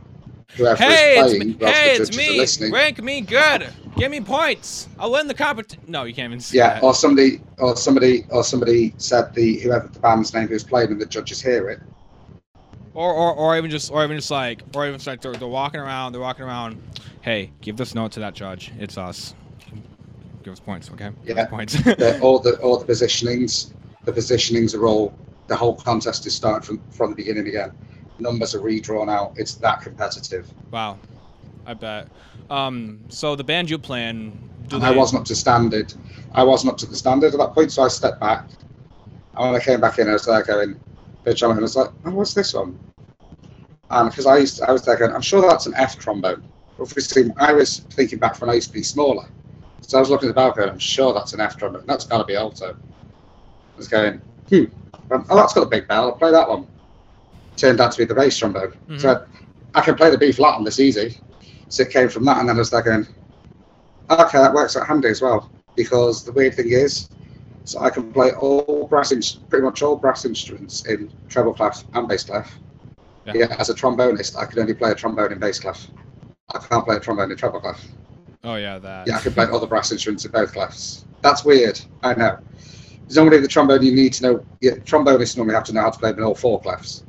[SPEAKER 2] whoever
[SPEAKER 1] Hey,
[SPEAKER 2] is
[SPEAKER 1] it's
[SPEAKER 2] playing,
[SPEAKER 1] me. Hey,
[SPEAKER 2] the
[SPEAKER 1] it's
[SPEAKER 2] judges are
[SPEAKER 1] me.
[SPEAKER 2] listening,
[SPEAKER 1] Rank me good. Give me points. I'll win the competition. No, you can't even say
[SPEAKER 2] yeah,
[SPEAKER 1] that.
[SPEAKER 2] or somebody, or somebody, or somebody said the whoever the band's name who's playing, and the judges hear it.
[SPEAKER 1] Or, or, or even just, or even just like, or even just like they're, they're walking around, they're walking around. Hey, give this note to that judge. It's us. Give us points, okay?
[SPEAKER 2] Yeah.
[SPEAKER 1] points.
[SPEAKER 2] all the all the positionings, the positionings are all the whole contest is starting from from the beginning again. Numbers are redrawn out. It's that competitive.
[SPEAKER 1] wow, I bet. Um, so the band you playing?
[SPEAKER 2] And I wasn't up to standard. I wasn't up to the standard at that point, so I stepped back. And when I came back in, I was there going, bitch, and I was like, oh, what's this one? And because I used, to, I was there going, I'm sure that's an F trombone. Obviously, I was thinking back when I used to be smaller. So I was looking at the bell going, I'm sure that's an F trombone. That's got to be alto. I was going, hmm, um, oh, that's got a big bell. I'll play that one. Turned out to be the bass trombone.
[SPEAKER 1] Mhm.
[SPEAKER 2] So I can play the B flat on this easy. So it came from that, and then I was there going, okay, that works out handy as well. Because the weird thing is, so I can play all brass, in, pretty much all brass instruments in treble clef and bass clef.
[SPEAKER 1] Yeah.
[SPEAKER 2] Yeah. as a trombonist, I can only play a trombone in bass clef. I can't play a trombone in treble clef.
[SPEAKER 1] Oh yeah, that.
[SPEAKER 2] Yeah, I can play other brass instruments in both clefs. That's weird. I know. There's normally the trombone you need to know. Yeah, trombonists normally have to know how to play in all four clefs.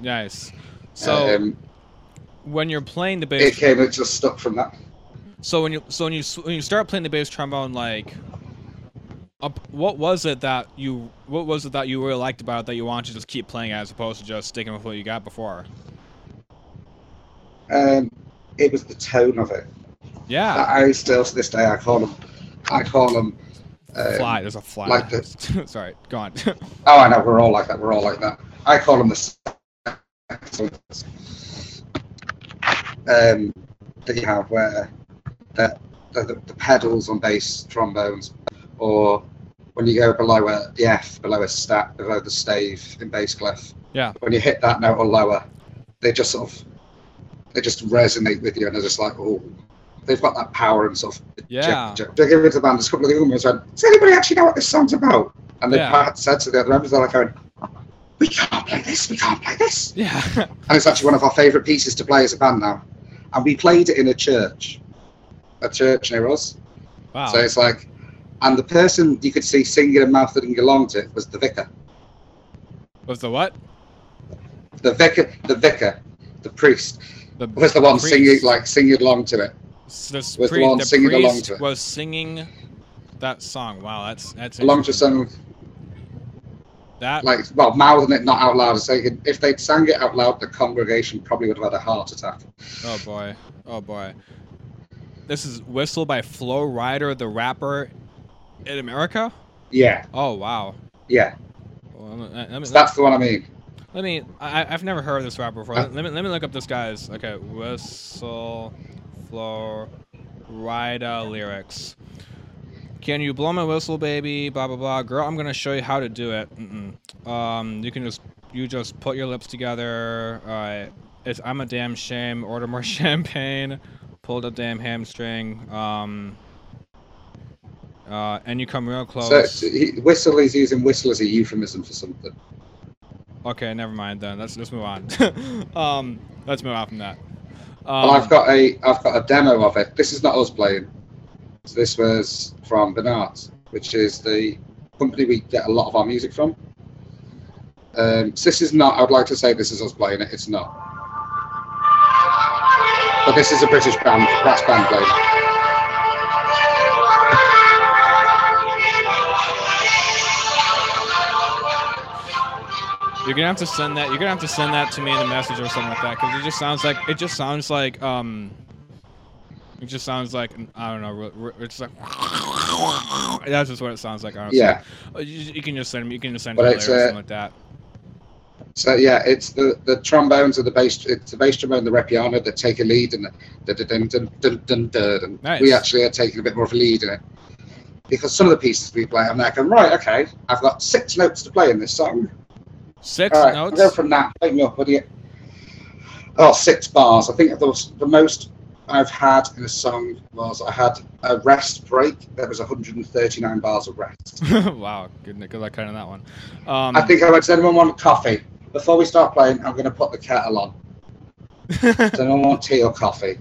[SPEAKER 1] Nice. So
[SPEAKER 2] um,
[SPEAKER 1] when you're playing the bass, it
[SPEAKER 2] came it just stuck from that.
[SPEAKER 1] so when you so when you when you start playing the bass trombone, like, up, what was it that you what was it that you really liked about it that you wanted to just keep playing as opposed to just sticking with what you got before?
[SPEAKER 2] Um, it was the tone of it.
[SPEAKER 1] Yeah.
[SPEAKER 2] I still to this day I call them, I call them Um,
[SPEAKER 1] fly. There's a fly.
[SPEAKER 2] like
[SPEAKER 1] Sorry, go on.
[SPEAKER 2] Oh, I know. We're all like that. We're all like that. I call them the. Um, that you have where the, the, the pedals on bass trombones, or when you go below a, the F, below a stat, below the stave in bass clef.
[SPEAKER 1] Yeah.
[SPEAKER 2] When you hit that note or lower, they just sort of they just resonate with you, and they're just like, oh, they've got that power and sort of.
[SPEAKER 1] Yeah.
[SPEAKER 2] They give it to the band. There's a couple of the other members went, does anybody actually know what this song's about? And they
[SPEAKER 1] Yeah.
[SPEAKER 2] said to the other members, they're like going, we can't play this, we can't play this.
[SPEAKER 1] yeah.
[SPEAKER 2] And it's actually one of our favourite pieces to play as a band now. And we played it in a church, a church near us.
[SPEAKER 1] wow.
[SPEAKER 2] So it's like, and the person you could see singing and mouthing along to it was the vicar.
[SPEAKER 1] was the what?
[SPEAKER 2] The vicar, the vicar, the priest
[SPEAKER 1] The
[SPEAKER 2] was the one
[SPEAKER 1] priest.
[SPEAKER 2] singing, like singing along to it. Was the one
[SPEAKER 1] the
[SPEAKER 2] singing along to it.
[SPEAKER 1] Was singing that song. Wow, that's that's
[SPEAKER 2] Along to some,
[SPEAKER 1] that.
[SPEAKER 2] like, well, mouthing it not out loud. So if they'd sang it out loud, the congregation probably would have had a heart attack.
[SPEAKER 1] Oh boy. Oh boy. This is Whistle by Flo Rida, the rapper in America.
[SPEAKER 2] Yeah,
[SPEAKER 1] Oh wow.
[SPEAKER 2] yeah.
[SPEAKER 1] Well, let me, let
[SPEAKER 2] So that's the one I mean.
[SPEAKER 1] let me I, I've never heard of this rapper before.
[SPEAKER 2] Uh,
[SPEAKER 1] Let, me let me look up this guy's. Okay, Whistle, Flo Rida lyrics. Can you blow my whistle, baby? Blah blah blah. Girl, I'm gonna show you how to do it. Mm-mm. Um, you can just you just put your lips together. Alright. It's I'm a damn shame. Order more champagne. Pull the damn hamstring. Um. Uh, and you come real close.
[SPEAKER 2] So he, whistle is using whistle as a euphemism for something.
[SPEAKER 1] Okay, never mind then. Let's let's move on. um, let's move on from that.
[SPEAKER 2] Well,
[SPEAKER 1] Um,
[SPEAKER 2] I've got a I've got a demo of it. This is not us playing. So this was from Bernard, which is the company we get a lot of our music from. Um, so this is not. I'd like to say this is us playing it. It's not. But this is a British band, brass band playing.
[SPEAKER 1] You're gonna have to send that. You're gonna have to send that to me in a message or something like that, because it just sounds like it just sounds like um. It just sounds like I don't know. It's like that's just what it sounds like. Honestly.
[SPEAKER 2] Yeah.
[SPEAKER 1] Uh, You, you can just send me. You can just send me or
[SPEAKER 2] uh,
[SPEAKER 1] something like that.
[SPEAKER 2] So yeah, it's the, the trombones and the bass. It's the bass trombone and the repiano that take a lead, and the dun dun dun dun dun dun. dun.
[SPEAKER 1] Nice.
[SPEAKER 2] We actually are taking a bit more of a lead in it because some of the pieces we play, I'm like, right, okay, I've got six notes to play in this song.
[SPEAKER 1] Six
[SPEAKER 2] All right,
[SPEAKER 1] notes.
[SPEAKER 2] I'll go from that. Take me up, buddy. Oh, six bars. I think the, the most I've had in a song was I had a rest break. There was 139 bars of rest.
[SPEAKER 1] wow, good, good luck cutting that one. Um,
[SPEAKER 2] I think I went, does anyone want coffee? Before we start playing, I'm going to put the kettle on. Does anyone want tea or coffee?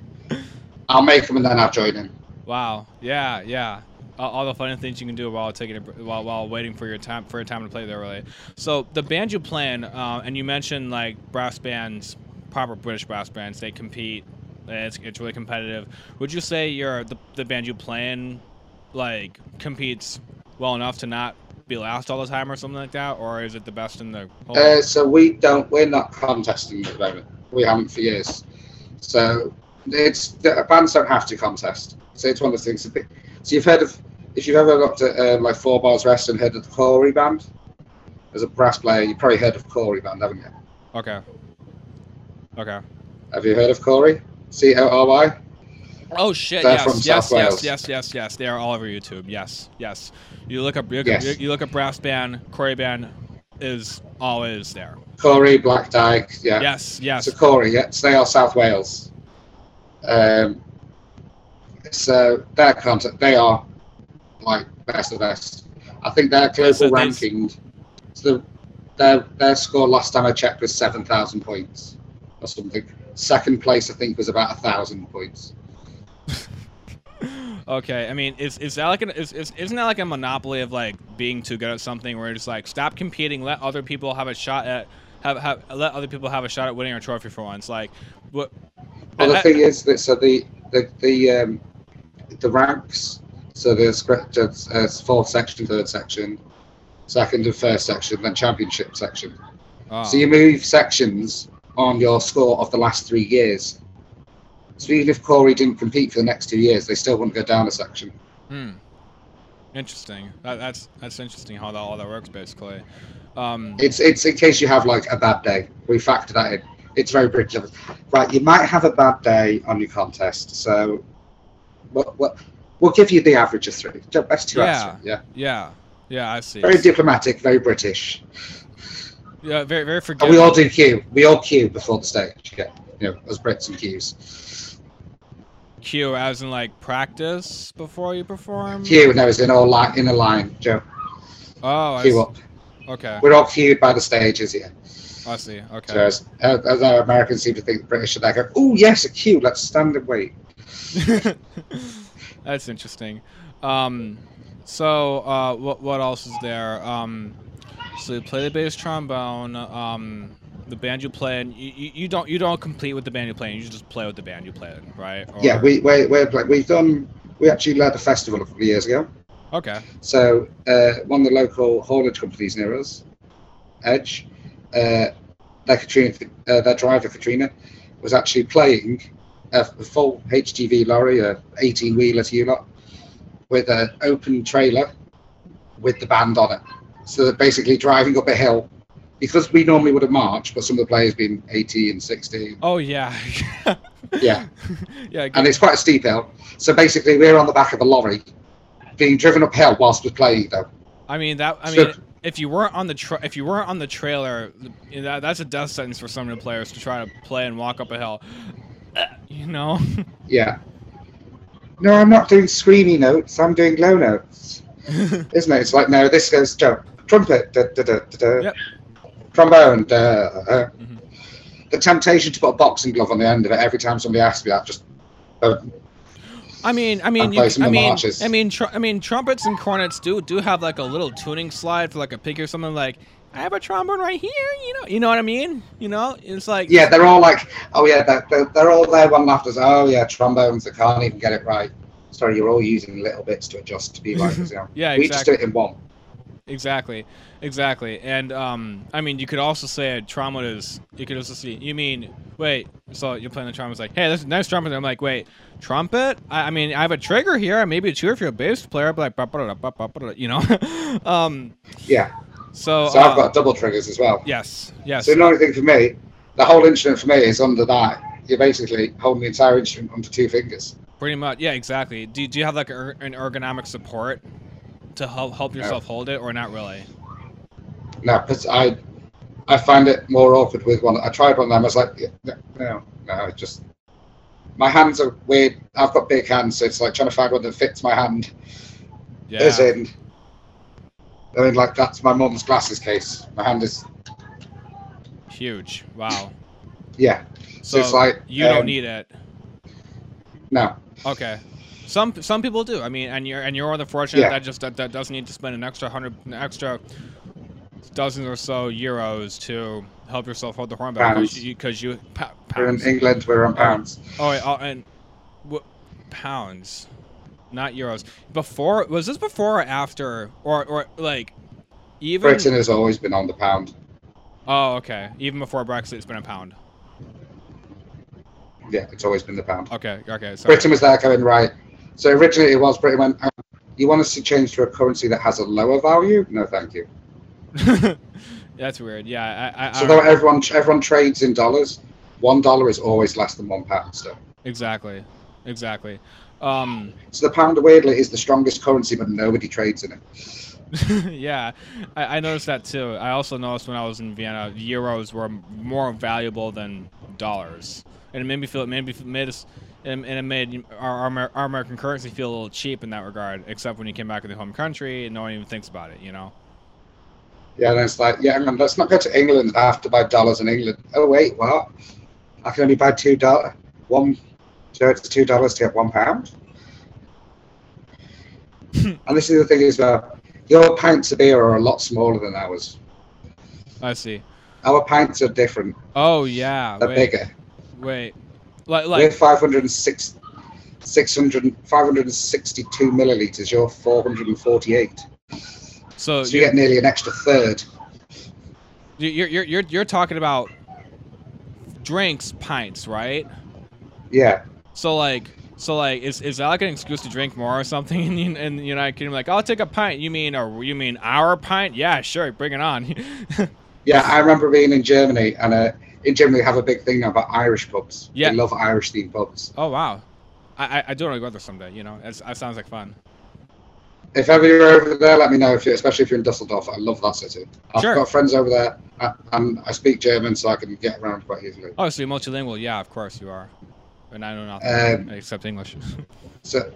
[SPEAKER 2] I'll make them and then I'll join in.
[SPEAKER 1] Wow. Yeah, yeah. All, all the funny things you can do while taking a, while while waiting for your time for your time to play there. Really. So the band you play in, uh, and you mentioned like brass bands, proper British brass bands, they compete. It's it's really competitive. Would you say your the, the band you play in, like competes well enough to not be last all the time or something like that, or is it the best in the whole?
[SPEAKER 2] Uh, so we don't, we're not contesting at the moment. We haven't for years. So it's the bands don't have to contest. So it's one of the things. that- So you've heard of, if you've ever looked at uh, like Four Bars Rest and heard of the Cory band, as a brass player, you've probably heard of Cory band, haven't you?
[SPEAKER 1] okay. Okay.
[SPEAKER 2] Have you heard of Cory? C O R Y.
[SPEAKER 1] Oh shit!
[SPEAKER 2] They're
[SPEAKER 1] yes, yes, yes, yes, yes, yes. They are all over YouTube. Yes, yes. You look up, you look,
[SPEAKER 2] Yes.
[SPEAKER 1] you look up brass band, Cory band is always there.
[SPEAKER 2] Cory Black Dyke. Yeah.
[SPEAKER 1] Yes, yes.
[SPEAKER 2] So Cory, yeah, so they are South Wales. Um, so their content, they are like best of best. I think their global
[SPEAKER 1] So
[SPEAKER 2] ranking, so their their score last time I checked was seven thousand points or something. Second place, I think, was about a thousand points.
[SPEAKER 1] Okay, I mean, is is that like an is, is isn't that like a monopoly of like being too good at something where it's like stop competing, let other people have a shot at have have let other people have a shot at winning a trophy for once. Like, what?
[SPEAKER 2] Well, the
[SPEAKER 1] I-
[SPEAKER 2] thing is that so the the the um, the ranks. So there's uh, fourth section, third section, second and first section, then championship section.
[SPEAKER 1] oh,
[SPEAKER 2] So you move sections on your score of the last three years. So even if Cory didn't compete for the next two years, they still wouldn't go down a section.
[SPEAKER 1] hmm. Interesting. That, that's that's interesting how that all that works basically. Um,
[SPEAKER 2] It's it's in case you have like a bad day. We factor that in. It's very British. of us. Right, you might have a bad day on your contest, so we'll, we'll, we'll give you the average of three. That's two out
[SPEAKER 1] Yeah.
[SPEAKER 2] of three. Yeah,
[SPEAKER 1] yeah, yeah, I see.
[SPEAKER 2] very diplomatic, very British.
[SPEAKER 1] Yeah, very very
[SPEAKER 2] And we all do queue. We all queue before the stage. Yeah, you know, as Brits and queues.
[SPEAKER 1] Queue as in like practice before you perform.
[SPEAKER 2] Queue, no, is in all line in a line, Joe.
[SPEAKER 1] Oh,
[SPEAKER 2] Queue up.
[SPEAKER 1] Okay,
[SPEAKER 2] We're all queued by the stages here.
[SPEAKER 1] I see. Okay.
[SPEAKER 2] So as, as our Americans seem to think the British are like, go, oh yes, a queue. Let's stand and wait.
[SPEAKER 1] That's interesting. Um, so uh, what what else is there? Um, so you play the bass trombone. Um, the band you play in, you, you, you don't you don't compete with the band you play in. You just play with the band you play in, right?
[SPEAKER 2] Yeah, we we we're, like we've done. We actually led a festival a couple of years ago.
[SPEAKER 1] Okay.
[SPEAKER 2] So uh, one of the local haulage companies near us, Edge, uh, their Katrina, uh, their driver Katrina, was actually playing a, a full HGV lorry, a 18 wheeler to you lot, with an open trailer with the band on it. So they're basically driving up a hill. Because we normally would have marched, but some of the players been 80 and 60.
[SPEAKER 1] Oh yeah.
[SPEAKER 2] Yeah.
[SPEAKER 1] yeah.
[SPEAKER 2] and it's quite a steep hill. So basically, we're on the back of a lorry, being driven uphill whilst we're playing. Though
[SPEAKER 1] I mean that. I
[SPEAKER 2] So-
[SPEAKER 1] mean, if you weren't on the tra- if you weren't on the trailer, that, that's a death sentence for some of the players to try to play and walk up a hill. You know.
[SPEAKER 2] yeah. No, I'm not doing screamy notes. I'm doing low notes, isn't it? It's like no, this goes Joe. Trumpet, da, da, da.
[SPEAKER 1] Yep.
[SPEAKER 2] trombone. Da, uh.
[SPEAKER 1] Mhm.
[SPEAKER 2] The temptation to put a boxing glove on the end of it every time somebody asks me that just. Uh,
[SPEAKER 1] I mean, I mean, you, I mean,
[SPEAKER 2] marches.
[SPEAKER 1] I mean, tr- I mean, trumpets and cornets do do have like a little tuning slide for like a pick or something. Like, I have a trombone right here. You know, you know what I mean? You know, it's like
[SPEAKER 2] yeah, they're all like, oh yeah, they're, they're, they're all there one after. us. Oh yeah, trombones. They can't even get it right. Sorry, you're all using little bits to adjust to be like this. You know.
[SPEAKER 1] Yeah,
[SPEAKER 2] we just do it in one.
[SPEAKER 1] Exactly, exactly. And um, I mean, you could also say a trombone is. You could also see. You mean wait? So you're playing the trumpet. It's like, hey, this is a nice trumpet. I'm like, wait, trumpet? I, I mean, I have a trigger here. I Maybe a two if you're a bass player. But like, you know. um.
[SPEAKER 2] Yeah.
[SPEAKER 1] So.
[SPEAKER 2] So I've
[SPEAKER 1] uh,
[SPEAKER 2] got double triggers as well.
[SPEAKER 1] Yes. Yes.
[SPEAKER 2] So the only thing for me, the whole instrument for me is under that. You're basically holding the entire instrument under two fingers.
[SPEAKER 1] Pretty much, yeah, exactly. Do, do you have like er- an ergonomic support to help help yourself hold it, or not really?
[SPEAKER 2] No, because I, I find it more awkward with one. I tried one of them. I was like, no, no, no, it just my hands are weird. I've got big hands, so it's like trying to find one that fits my hand.
[SPEAKER 1] Yeah.
[SPEAKER 2] As in, I mean, like that's my mum's glasses case. My hand is,
[SPEAKER 1] Huge. Wow.
[SPEAKER 2] yeah.
[SPEAKER 1] So
[SPEAKER 2] it's like,
[SPEAKER 1] you don't
[SPEAKER 2] um,
[SPEAKER 1] need it.
[SPEAKER 2] No,
[SPEAKER 1] Okay. Some some people do. I mean, and you're and you're the fortunate
[SPEAKER 2] Yeah.
[SPEAKER 1] that just that, that doesn't need to spend an extra hundred, an extra dozens or so euros to help yourself hold the horn back because you you pa-
[SPEAKER 2] we're in. England. We're on pounds.
[SPEAKER 1] Oh, oh, and what pounds, not euros. Before was this before or after or or like even?
[SPEAKER 2] Britain has always been on the pound.
[SPEAKER 1] Oh, okay. Even before Brexit, it's been a pound.
[SPEAKER 2] Yeah, it's always been the pound.
[SPEAKER 1] Okay, okay. Sorry.
[SPEAKER 2] Britain was there going right. So originally it was Britain went. "Um, You want us to change to a currency that has a lower value? No, thank you.
[SPEAKER 1] That's weird. Yeah, I, I,
[SPEAKER 2] So though everyone everyone trades in dollars, one dollar is always less than one pound still.
[SPEAKER 1] exactly, exactly. Um,
[SPEAKER 2] So the pound weirdly is the strongest currency, but nobody trades in it.
[SPEAKER 1] yeah, I, I noticed that too. I also noticed when I was in Vienna, euros were more valuable than dollars, and it made me feel it made me made us. And, and it made our, our, our American currency feel a little cheap in that regard, except when you came back to the home country and no one even thinks about it, you know?
[SPEAKER 2] Yeah, and it's like, yeah, let's not go to England. I have to buy dollars in England. Oh wait, what? I can only buy two dollar one. So it's two dollars to get one pound. and this is the thing is, uh, your pints of beer are a lot smaller than ours.
[SPEAKER 1] I see.
[SPEAKER 2] Our pints are different.
[SPEAKER 1] Oh, yeah.
[SPEAKER 2] They're
[SPEAKER 1] Wait,
[SPEAKER 2] bigger.
[SPEAKER 1] wait. Like,
[SPEAKER 2] We're 506, 600, 562 milliliters. You're 448.
[SPEAKER 1] so,
[SPEAKER 2] So you get nearly an extra third.
[SPEAKER 1] you're, you're, you're, you're talking about drinks, pints, right?
[SPEAKER 2] Yeah.
[SPEAKER 1] So like, So like, is is that like an excuse to drink more or something in, the- in the United Kingdom? Like, I'll take a pint. You mean, or you mean our pint? Yeah, sure, bring it on.
[SPEAKER 2] Yeah, I remember being in Germany, and uh, in Germany they have a big thing about Irish pubs.
[SPEAKER 1] Yeah.
[SPEAKER 2] They love Irish themed pubs.
[SPEAKER 1] oh wow, I I, I do want to go there someday. You know, it's, that sounds like fun.
[SPEAKER 2] If ever you're over there, let me know. If you, especially if you're in Dusseldorf, I love that city. I've
[SPEAKER 1] Sure.
[SPEAKER 2] got friends over there, uh, and I speak German, so I can get around quite easily.
[SPEAKER 1] Oh, so you're multilingual? Yeah, of course you are. And I know nothing
[SPEAKER 2] Um,
[SPEAKER 1] except English.
[SPEAKER 2] So,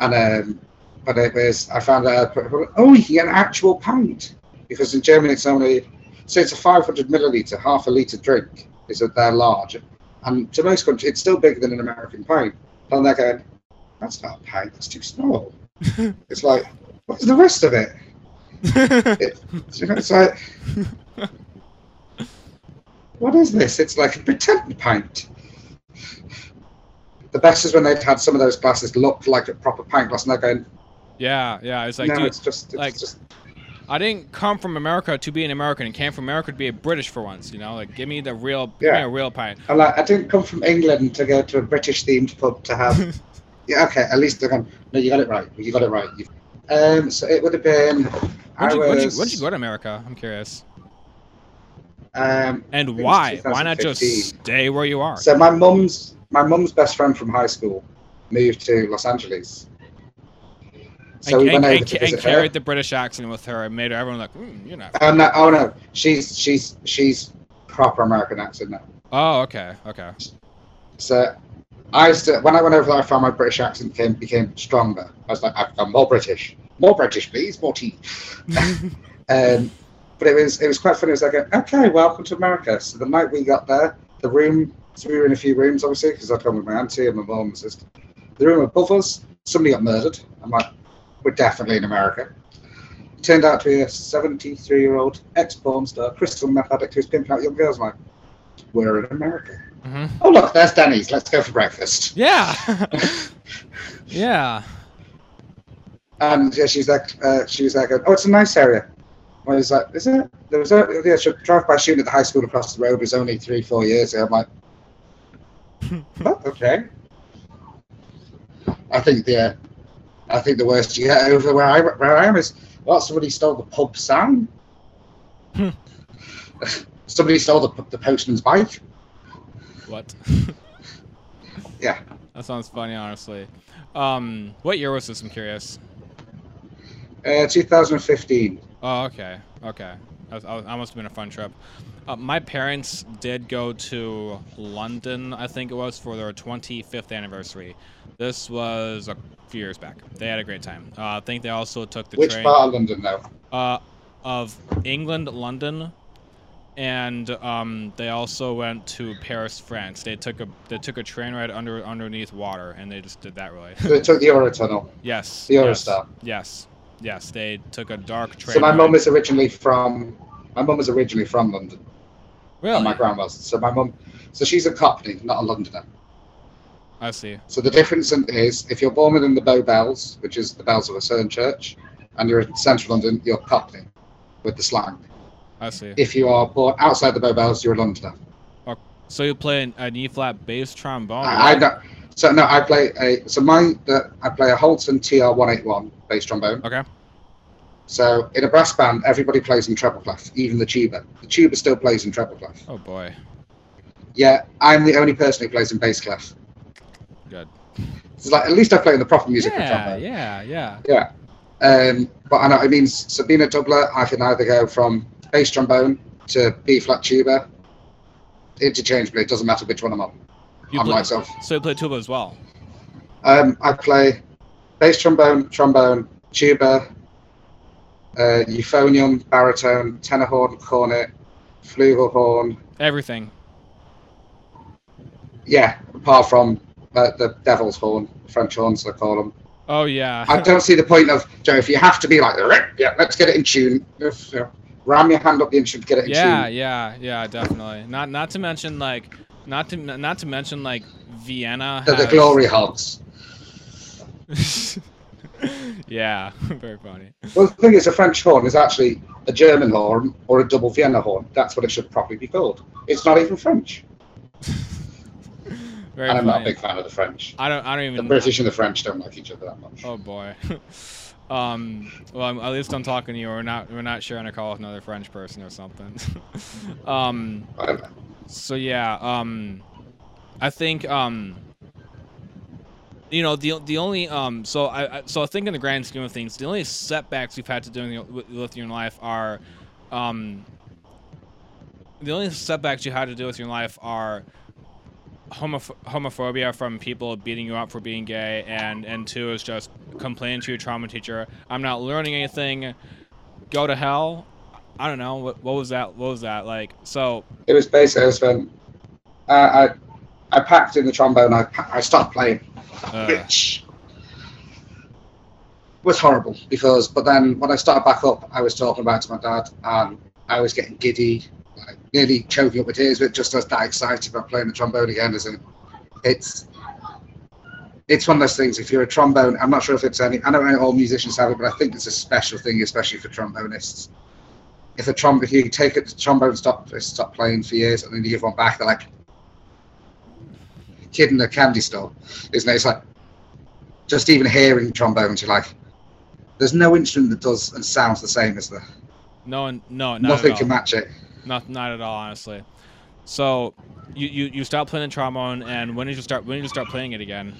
[SPEAKER 2] and um, but it was I found out oh you can get an actual pint because in Germany it's only so it's a 500 milliliter, half a liter drink is that they're large, and to most countries it's still bigger than an American pint. And they're going, that's not a pint, that's too small. it's like, what's the rest of it? it you know, it's like, what is this? It's like a pretend pint. The best is when they've had some of those glasses look like a proper pint glass, and they're going,
[SPEAKER 1] yeah, yeah. It's like,
[SPEAKER 2] no,
[SPEAKER 1] dude,
[SPEAKER 2] it's just, it's
[SPEAKER 1] like-
[SPEAKER 2] just
[SPEAKER 1] I didn't come from America to be an American. I came from America to be a British for once. You know, like give me the real, give me
[SPEAKER 2] Yeah.
[SPEAKER 1] a real pint.
[SPEAKER 2] I'm like, I didn't come from England to go to a British themed pub to have. yeah, okay, at least they're no, you got it right. You got it right. You- Um, so it would have been.
[SPEAKER 1] When
[SPEAKER 2] I
[SPEAKER 1] did did you, when did you go to America? I'm curious.
[SPEAKER 2] Um,
[SPEAKER 1] And
[SPEAKER 2] was
[SPEAKER 1] why? Why not just stay where you are?
[SPEAKER 2] so my mum's my mum's best friend from high school moved to Los Angeles. So
[SPEAKER 1] and,
[SPEAKER 2] we went
[SPEAKER 1] and,
[SPEAKER 2] over
[SPEAKER 1] and,
[SPEAKER 2] to
[SPEAKER 1] and
[SPEAKER 2] visit her.
[SPEAKER 1] carried the British accent with her and made her everyone like, mm, you know.
[SPEAKER 2] Oh no! Oh no! She's she's she's proper American accent now.
[SPEAKER 1] Oh, okay, okay.
[SPEAKER 2] So I used to, when I went over there, I found my British accent became became stronger. I was like, I've become more British, more British, please, more tea. um, but it was it was quite funny. It was like, okay, welcome to America. So the night we got there, the room, so we were in a few rooms, obviously, because I'd gone with my auntie and my mum and sister. The room above us, somebody got murdered. I'm like, we're definitely in America. Turned out to be a 73 year old ex porn star, crystal meth addict who's pimping out young girls. Like, we're in America.
[SPEAKER 1] hmm
[SPEAKER 2] Oh look, there's Denny's. Let's go for breakfast.
[SPEAKER 1] Yeah. yeah.
[SPEAKER 2] And yeah, she's like, uh, she was like, oh, it's a nice area. I was like, is it? There was a yeah, she drive by shooting at the high school across the road It was only three, four years ago. I'm like, oh, okay. I think the, uh, I think the worst you get over where I where I am is, well, somebody stole the pub sign.
[SPEAKER 1] Hmm.
[SPEAKER 2] somebody stole the the postman's bike.
[SPEAKER 1] What?
[SPEAKER 2] Yeah.
[SPEAKER 1] That sounds funny, honestly. Um, what year was this? I'm curious.
[SPEAKER 2] Uh, 2015.
[SPEAKER 1] Oh, okay, okay. Was, that must have been a fun trip. Uh, my parents did go to London, I think it was, for their 25th anniversary. This was a few years back. They had a great time. Uh, I think they also took the
[SPEAKER 2] Which
[SPEAKER 1] train
[SPEAKER 2] part of London though?
[SPEAKER 1] uh, of England, London, and um, they also went to Paris, France. They took a they took a train ride under underneath water, and they just did that really.
[SPEAKER 2] So they took the Eurotunnel.
[SPEAKER 1] yes.
[SPEAKER 2] The
[SPEAKER 1] yes,
[SPEAKER 2] Eurostar.
[SPEAKER 1] Yes. Yes. They took a dark train.
[SPEAKER 2] So my
[SPEAKER 1] ride.
[SPEAKER 2] mum is originally from my mum was originally from London.
[SPEAKER 1] really.
[SPEAKER 2] And my gran was. So my mum so she's a Cockney, not a Londoner.
[SPEAKER 1] I see.
[SPEAKER 2] So the difference in- is if you're born within the Bow Bells, which is the bells of a certain church, and you're in central London, you're Cockney with the slang.
[SPEAKER 1] I see.
[SPEAKER 2] If you are born outside the Bow Bells, you're a Londoner.
[SPEAKER 1] Oh, so you play an, an E flat bass trombone.
[SPEAKER 2] I, I don't so no, I play a so my the, I play a Holton TR one eight one bass trombone.
[SPEAKER 1] Okay.
[SPEAKER 2] So in a brass band, everybody plays in treble clef, even the tuba. The tuba still plays in treble clef.
[SPEAKER 1] Oh boy.
[SPEAKER 2] Yeah, I'm the only person who plays in bass clef.
[SPEAKER 1] Good.
[SPEAKER 2] It's like at least I play in the proper music
[SPEAKER 1] Yeah. Yeah. Yeah.
[SPEAKER 2] Yeah. Um, but I know it means so being a doubler, I can either go from bass trombone to B flat tuba, interchangeably. It doesn't matter which one I'm on.
[SPEAKER 1] You
[SPEAKER 2] I'm
[SPEAKER 1] play,
[SPEAKER 2] myself.
[SPEAKER 1] so you play tuba as well.
[SPEAKER 2] Um, I play bass trombone, trombone, tuba, uh, euphonium, baritone, tenor horn, cornet, flugelhorn.
[SPEAKER 1] Everything.
[SPEAKER 2] Yeah, apart from uh, the devil's horn, French horns, I call them.
[SPEAKER 1] Oh yeah.
[SPEAKER 2] I don't see the point of Joe. If you have to be like, yeah, let's get it in tune. Ram your hand up the instrument, get it in
[SPEAKER 1] yeah.
[SPEAKER 2] tune.
[SPEAKER 1] Yeah. Yeah. Yeah, definitely. Not not to mention like not to not to mention like Vienna.
[SPEAKER 2] They're the glory hogs.
[SPEAKER 1] yeah. Very funny.
[SPEAKER 2] Well, the thing is, a French horn is actually a German horn or a double Vienna horn. That's what it should properly be called. It's not even French.
[SPEAKER 1] Very
[SPEAKER 2] and I'm not a big fan of the French.
[SPEAKER 1] I don't. I don't even. The.
[SPEAKER 2] British and the French don't like each other that much.
[SPEAKER 1] Oh boy. um. Well, I'm, at least I'm talking to you. We're not. We're not sharing a call with another French person or something. um. So yeah. Um. I think. Um. You know the the only um so I, I so I think in the grand scheme of things the only setbacks we've had to do in the, with, your life are, um. The only setbacks you had to deal with your life are homoph- homophobia from people beating you up for being gay, and and two is just complaining to your trauma teacher. I'm not learning anything. Go to hell. I don't know what what was that. What was that like? So
[SPEAKER 2] It was basically I was when uh, I I packed in the trombone. I I stopped playing,
[SPEAKER 1] uh,
[SPEAKER 2] which was horrible because. But then when I started back up, I was talking about it to my dad, and I was getting giddy, like nearly choking up with tears. But just as that excited about playing the trombone again, as in it's. It's one of those things. If you're a trombone, I'm not sure if it's any. I don't know all musicians have it, but I think it's a special thing, especially for trombonists. If a trom, if you take it, the trombone stop stop playing for years, and then you give one back, they're like kid in a candy store, isn't it? It's like just even hearing trombones, you're like, there's no instrument that does and sounds the same as the.
[SPEAKER 1] no one, no, not
[SPEAKER 2] Nothing can match it.
[SPEAKER 1] Not not at all, honestly. So you you you stopped playing the trombone, and when did you start? When did you start playing it again?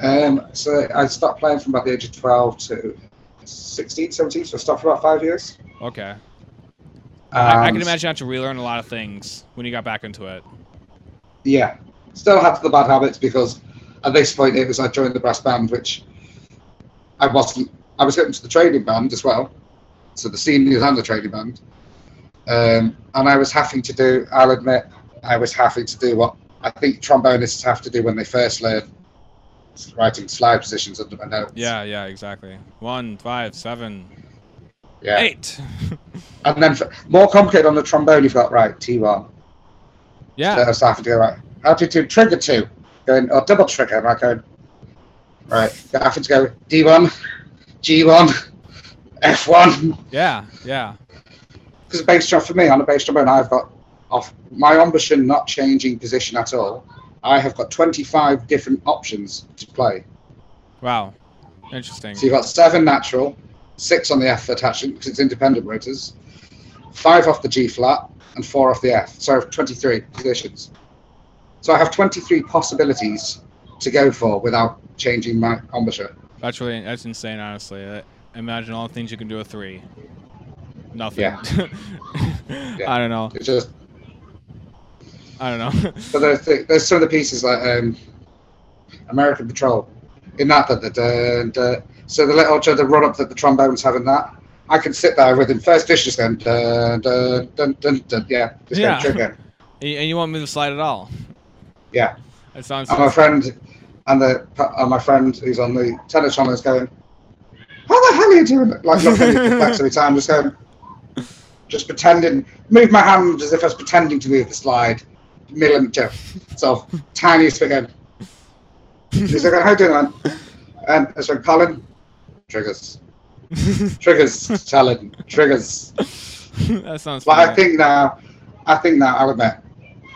[SPEAKER 2] Um, so I stopped playing from about the age of 12 to 16, 17, so I stopped for about five years.
[SPEAKER 1] Okay. I, I can imagine you had to relearn a lot of things when you got back into it.
[SPEAKER 2] Yeah, still had the bad habits because at this point it was I joined the brass band, which I wasn't. I was getting to the training band as well, so the seniors and the training band, um, and I was having to do. I'll admit, I was having to do what I think trombonists have to do when they first learn writing slide positions under my notes.
[SPEAKER 1] Yeah, yeah, exactly. One, five, seven,
[SPEAKER 2] yeah.
[SPEAKER 1] eight.
[SPEAKER 2] And then for, more complicated on the trombone, you've got right T one.
[SPEAKER 1] yeah.
[SPEAKER 2] So I was having to go right. How do you do trigger two? Going or double trigger? And I going right. I have to go D one, G one, F one.
[SPEAKER 1] Yeah, yeah,
[SPEAKER 2] Because a bass drum for me on a bass trombone, I've got off my embouchure not changing position at all. I have got 25 different options to play.
[SPEAKER 1] wow, interesting.
[SPEAKER 2] So you've got seven natural, six on the F attachment because it's independent rotors, five off the G flat, and four off the F. So I have 23 positions. So I have 23 possibilities to go for without changing my embouchure.
[SPEAKER 1] That's really that's insane, honestly. Imagine all the things you can do with three. Nothing.
[SPEAKER 2] Yeah.
[SPEAKER 1] I don't know.
[SPEAKER 2] It's just,
[SPEAKER 1] I don't know.
[SPEAKER 2] but there's, there's some of the pieces like um, American Patrol. In that, the, the so the little the run up that the trombones have in that, I can sit there with him first just going dun, dun, dun, dun, dun, yeah, just
[SPEAKER 1] Yeah.
[SPEAKER 2] going trigger.
[SPEAKER 1] and you- and you want me to slide at all?
[SPEAKER 2] Yeah.
[SPEAKER 1] That sounds.
[SPEAKER 2] And my friend, and the and my friend who's on the channel is going, "How the hell are you doing it?" Like me perplexed every time, just going, just pretending, move my hand as if I was pretending to move the slide, millimeter, of tiniest. Going, he's like, "How you doing, man?" And I said, "Colin, triggers, triggers, talent, triggers."
[SPEAKER 1] that sounds.
[SPEAKER 2] But I think now, I think now, I'll admit,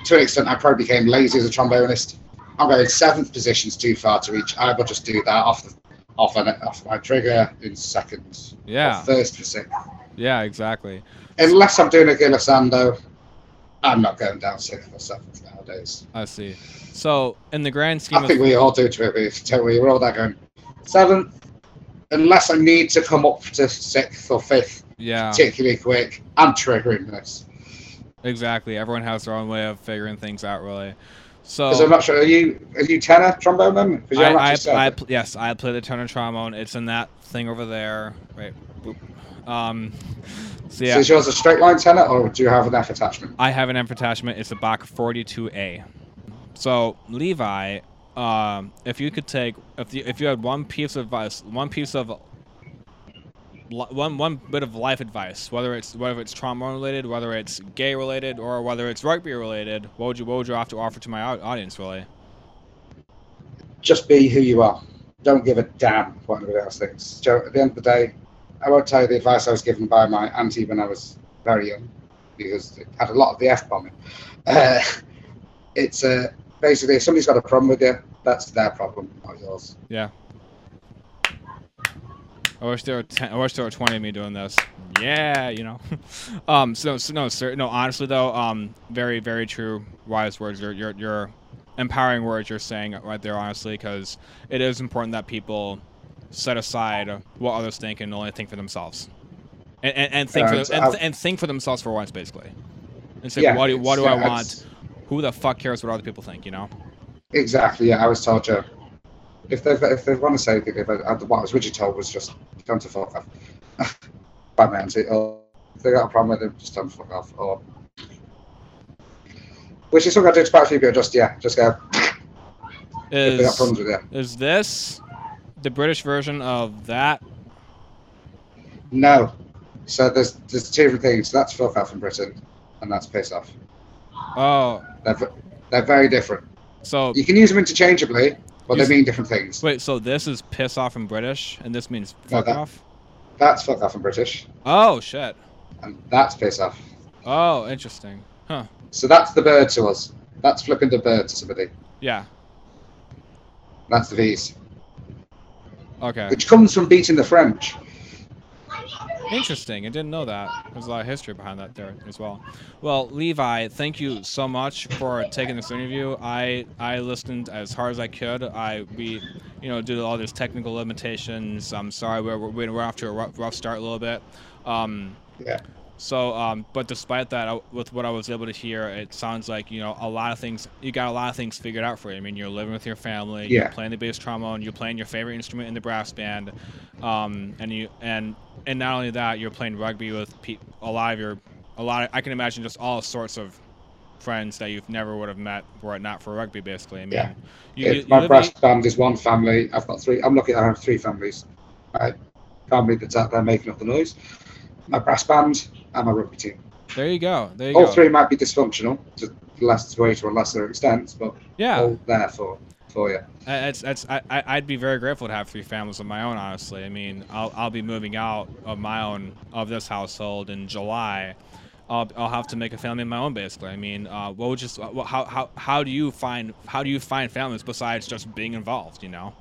[SPEAKER 2] to an extent, I probably became lazy as a trombonist. I'm going seventh position's too far to reach. I will just do that off the off an, off my trigger in seconds.
[SPEAKER 1] Yeah.
[SPEAKER 2] First for sixth.
[SPEAKER 1] Yeah, exactly.
[SPEAKER 2] Unless I'm doing a glissando, I'm not going down sixth or seventh nowadays.
[SPEAKER 1] I see. So, in the grand scheme
[SPEAKER 2] I
[SPEAKER 1] of
[SPEAKER 2] think we all do to it. Don't we? We're all that going seventh. Unless I need to come up to sixth or fifth,
[SPEAKER 1] yeah,
[SPEAKER 2] particularly quick, I'm triggering this.
[SPEAKER 1] Exactly. Everyone has their own way of figuring things out, really. So,
[SPEAKER 2] I'm not sure. Are you are you tenor trombone then?
[SPEAKER 1] I, I, I, yes, I play the tenor trombone. It's in that thing over there. Right. Boop. Um. So
[SPEAKER 2] So is yours a straight line tenor, or do you have an F attachment?
[SPEAKER 1] I have an F attachment. It's a Bach 42A. So Levi, um, if you could take, if you, if you had one piece of advice, one piece of one one bit of life advice, whether it's whether it's trauma related, whether it's gay related, or whether it's rugby related, what would you what would you have to offer to my audience, really?
[SPEAKER 2] Just be who you are. Don't give a damn what anybody else thinks. Joe, at the end of the day, I won't tell you the advice I was given by my auntie when I was very young, because it had a lot of the F bombing. Uh, it's uh, basically, if somebody's got a problem with you, that's their problem, not yours.
[SPEAKER 1] Yeah. I wish there were ten, I wish there were twenty of me doing this. Yeah, you know. um. So, so no, sir. No, honestly though, um, very, very true, wise words. You're, you're, you're empowering words you're saying right there, honestly, because it is important that people set aside what others think and only think for themselves, and and, and think
[SPEAKER 2] Yeah,
[SPEAKER 1] for
[SPEAKER 2] it's-
[SPEAKER 1] and, and think for themselves for once, basically. And say,
[SPEAKER 2] Yeah,
[SPEAKER 1] what do what do I want? Who the fuck cares what other people think? You know.
[SPEAKER 2] Exactly. Yeah, I was told you. If they if they want to say anything, if I- what I was originally told was just them to fuck off. By auntie, or if they got a problem with them, just to fuck off. Or which is something I do to quite a few people. Just yeah, just go. If they got
[SPEAKER 1] Is
[SPEAKER 2] problems with you.
[SPEAKER 1] is this the British version of that?
[SPEAKER 2] No. So there's there's two different things. That's fuck off in Britain, and that's piss off.
[SPEAKER 1] Oh,
[SPEAKER 2] They're they're very different.
[SPEAKER 1] so
[SPEAKER 2] You can use them interchangeably, but
[SPEAKER 1] You
[SPEAKER 2] they mean different things.
[SPEAKER 1] wait, so this is piss off in British, and this means
[SPEAKER 2] No,
[SPEAKER 1] fuck
[SPEAKER 2] that-
[SPEAKER 1] off.
[SPEAKER 2] That's fuck off in British,
[SPEAKER 1] Oh shit.
[SPEAKER 2] and that's piss off.
[SPEAKER 1] Oh, interesting. Huh.
[SPEAKER 2] So that's the bird to us. That's flipping the bird to somebody.
[SPEAKER 1] Yeah.
[SPEAKER 2] That's the V's,
[SPEAKER 1] Okay.
[SPEAKER 2] which comes from beating the French.
[SPEAKER 1] Interesting. I didn't know that. There's a lot of history behind that there as well. Well, Levi, thank you so much for taking this interview. I I listened as hard as I could. I we, you know, due to all these technical limitations, I'm sorry we're we're, off to a rough, rough start a little bit. Um,
[SPEAKER 2] Yeah.
[SPEAKER 1] So, um, but despite that, I- with what I was able to hear, it sounds like you know a lot of things. You got a lot of things figured out for you. I mean, you're living with your family. You're
[SPEAKER 2] Yeah.
[SPEAKER 1] playing the bass trombone. You're playing your favorite instrument in the brass band, um, and you and and not only that, you're playing rugby with pe- a lot of your a lot. Of, I can imagine just all sorts of friends that you've never would have met were it not for rugby. Basically, I mean,
[SPEAKER 2] Yeah.
[SPEAKER 1] you, you, you
[SPEAKER 2] my
[SPEAKER 1] live
[SPEAKER 2] brass
[SPEAKER 1] in-
[SPEAKER 2] band is one family. I've got three. I'm lucky. I have three families. My family that's out there making up the noise. My brass band and my rugby team.
[SPEAKER 1] there you go. There you
[SPEAKER 2] All
[SPEAKER 1] go.
[SPEAKER 2] three might be dysfunctional to less way to a lesser extent, but
[SPEAKER 1] yeah.
[SPEAKER 2] all there for for you.
[SPEAKER 1] It's, I, I- I'd be very grateful to have three families of my own. Honestly, I mean, I'll, I'll be moving out of my own of this household in July. I'll, I'll have to make a family of my own. Basically, I mean, uh, what would just how, how how do you find how do you find families besides just being involved? You know?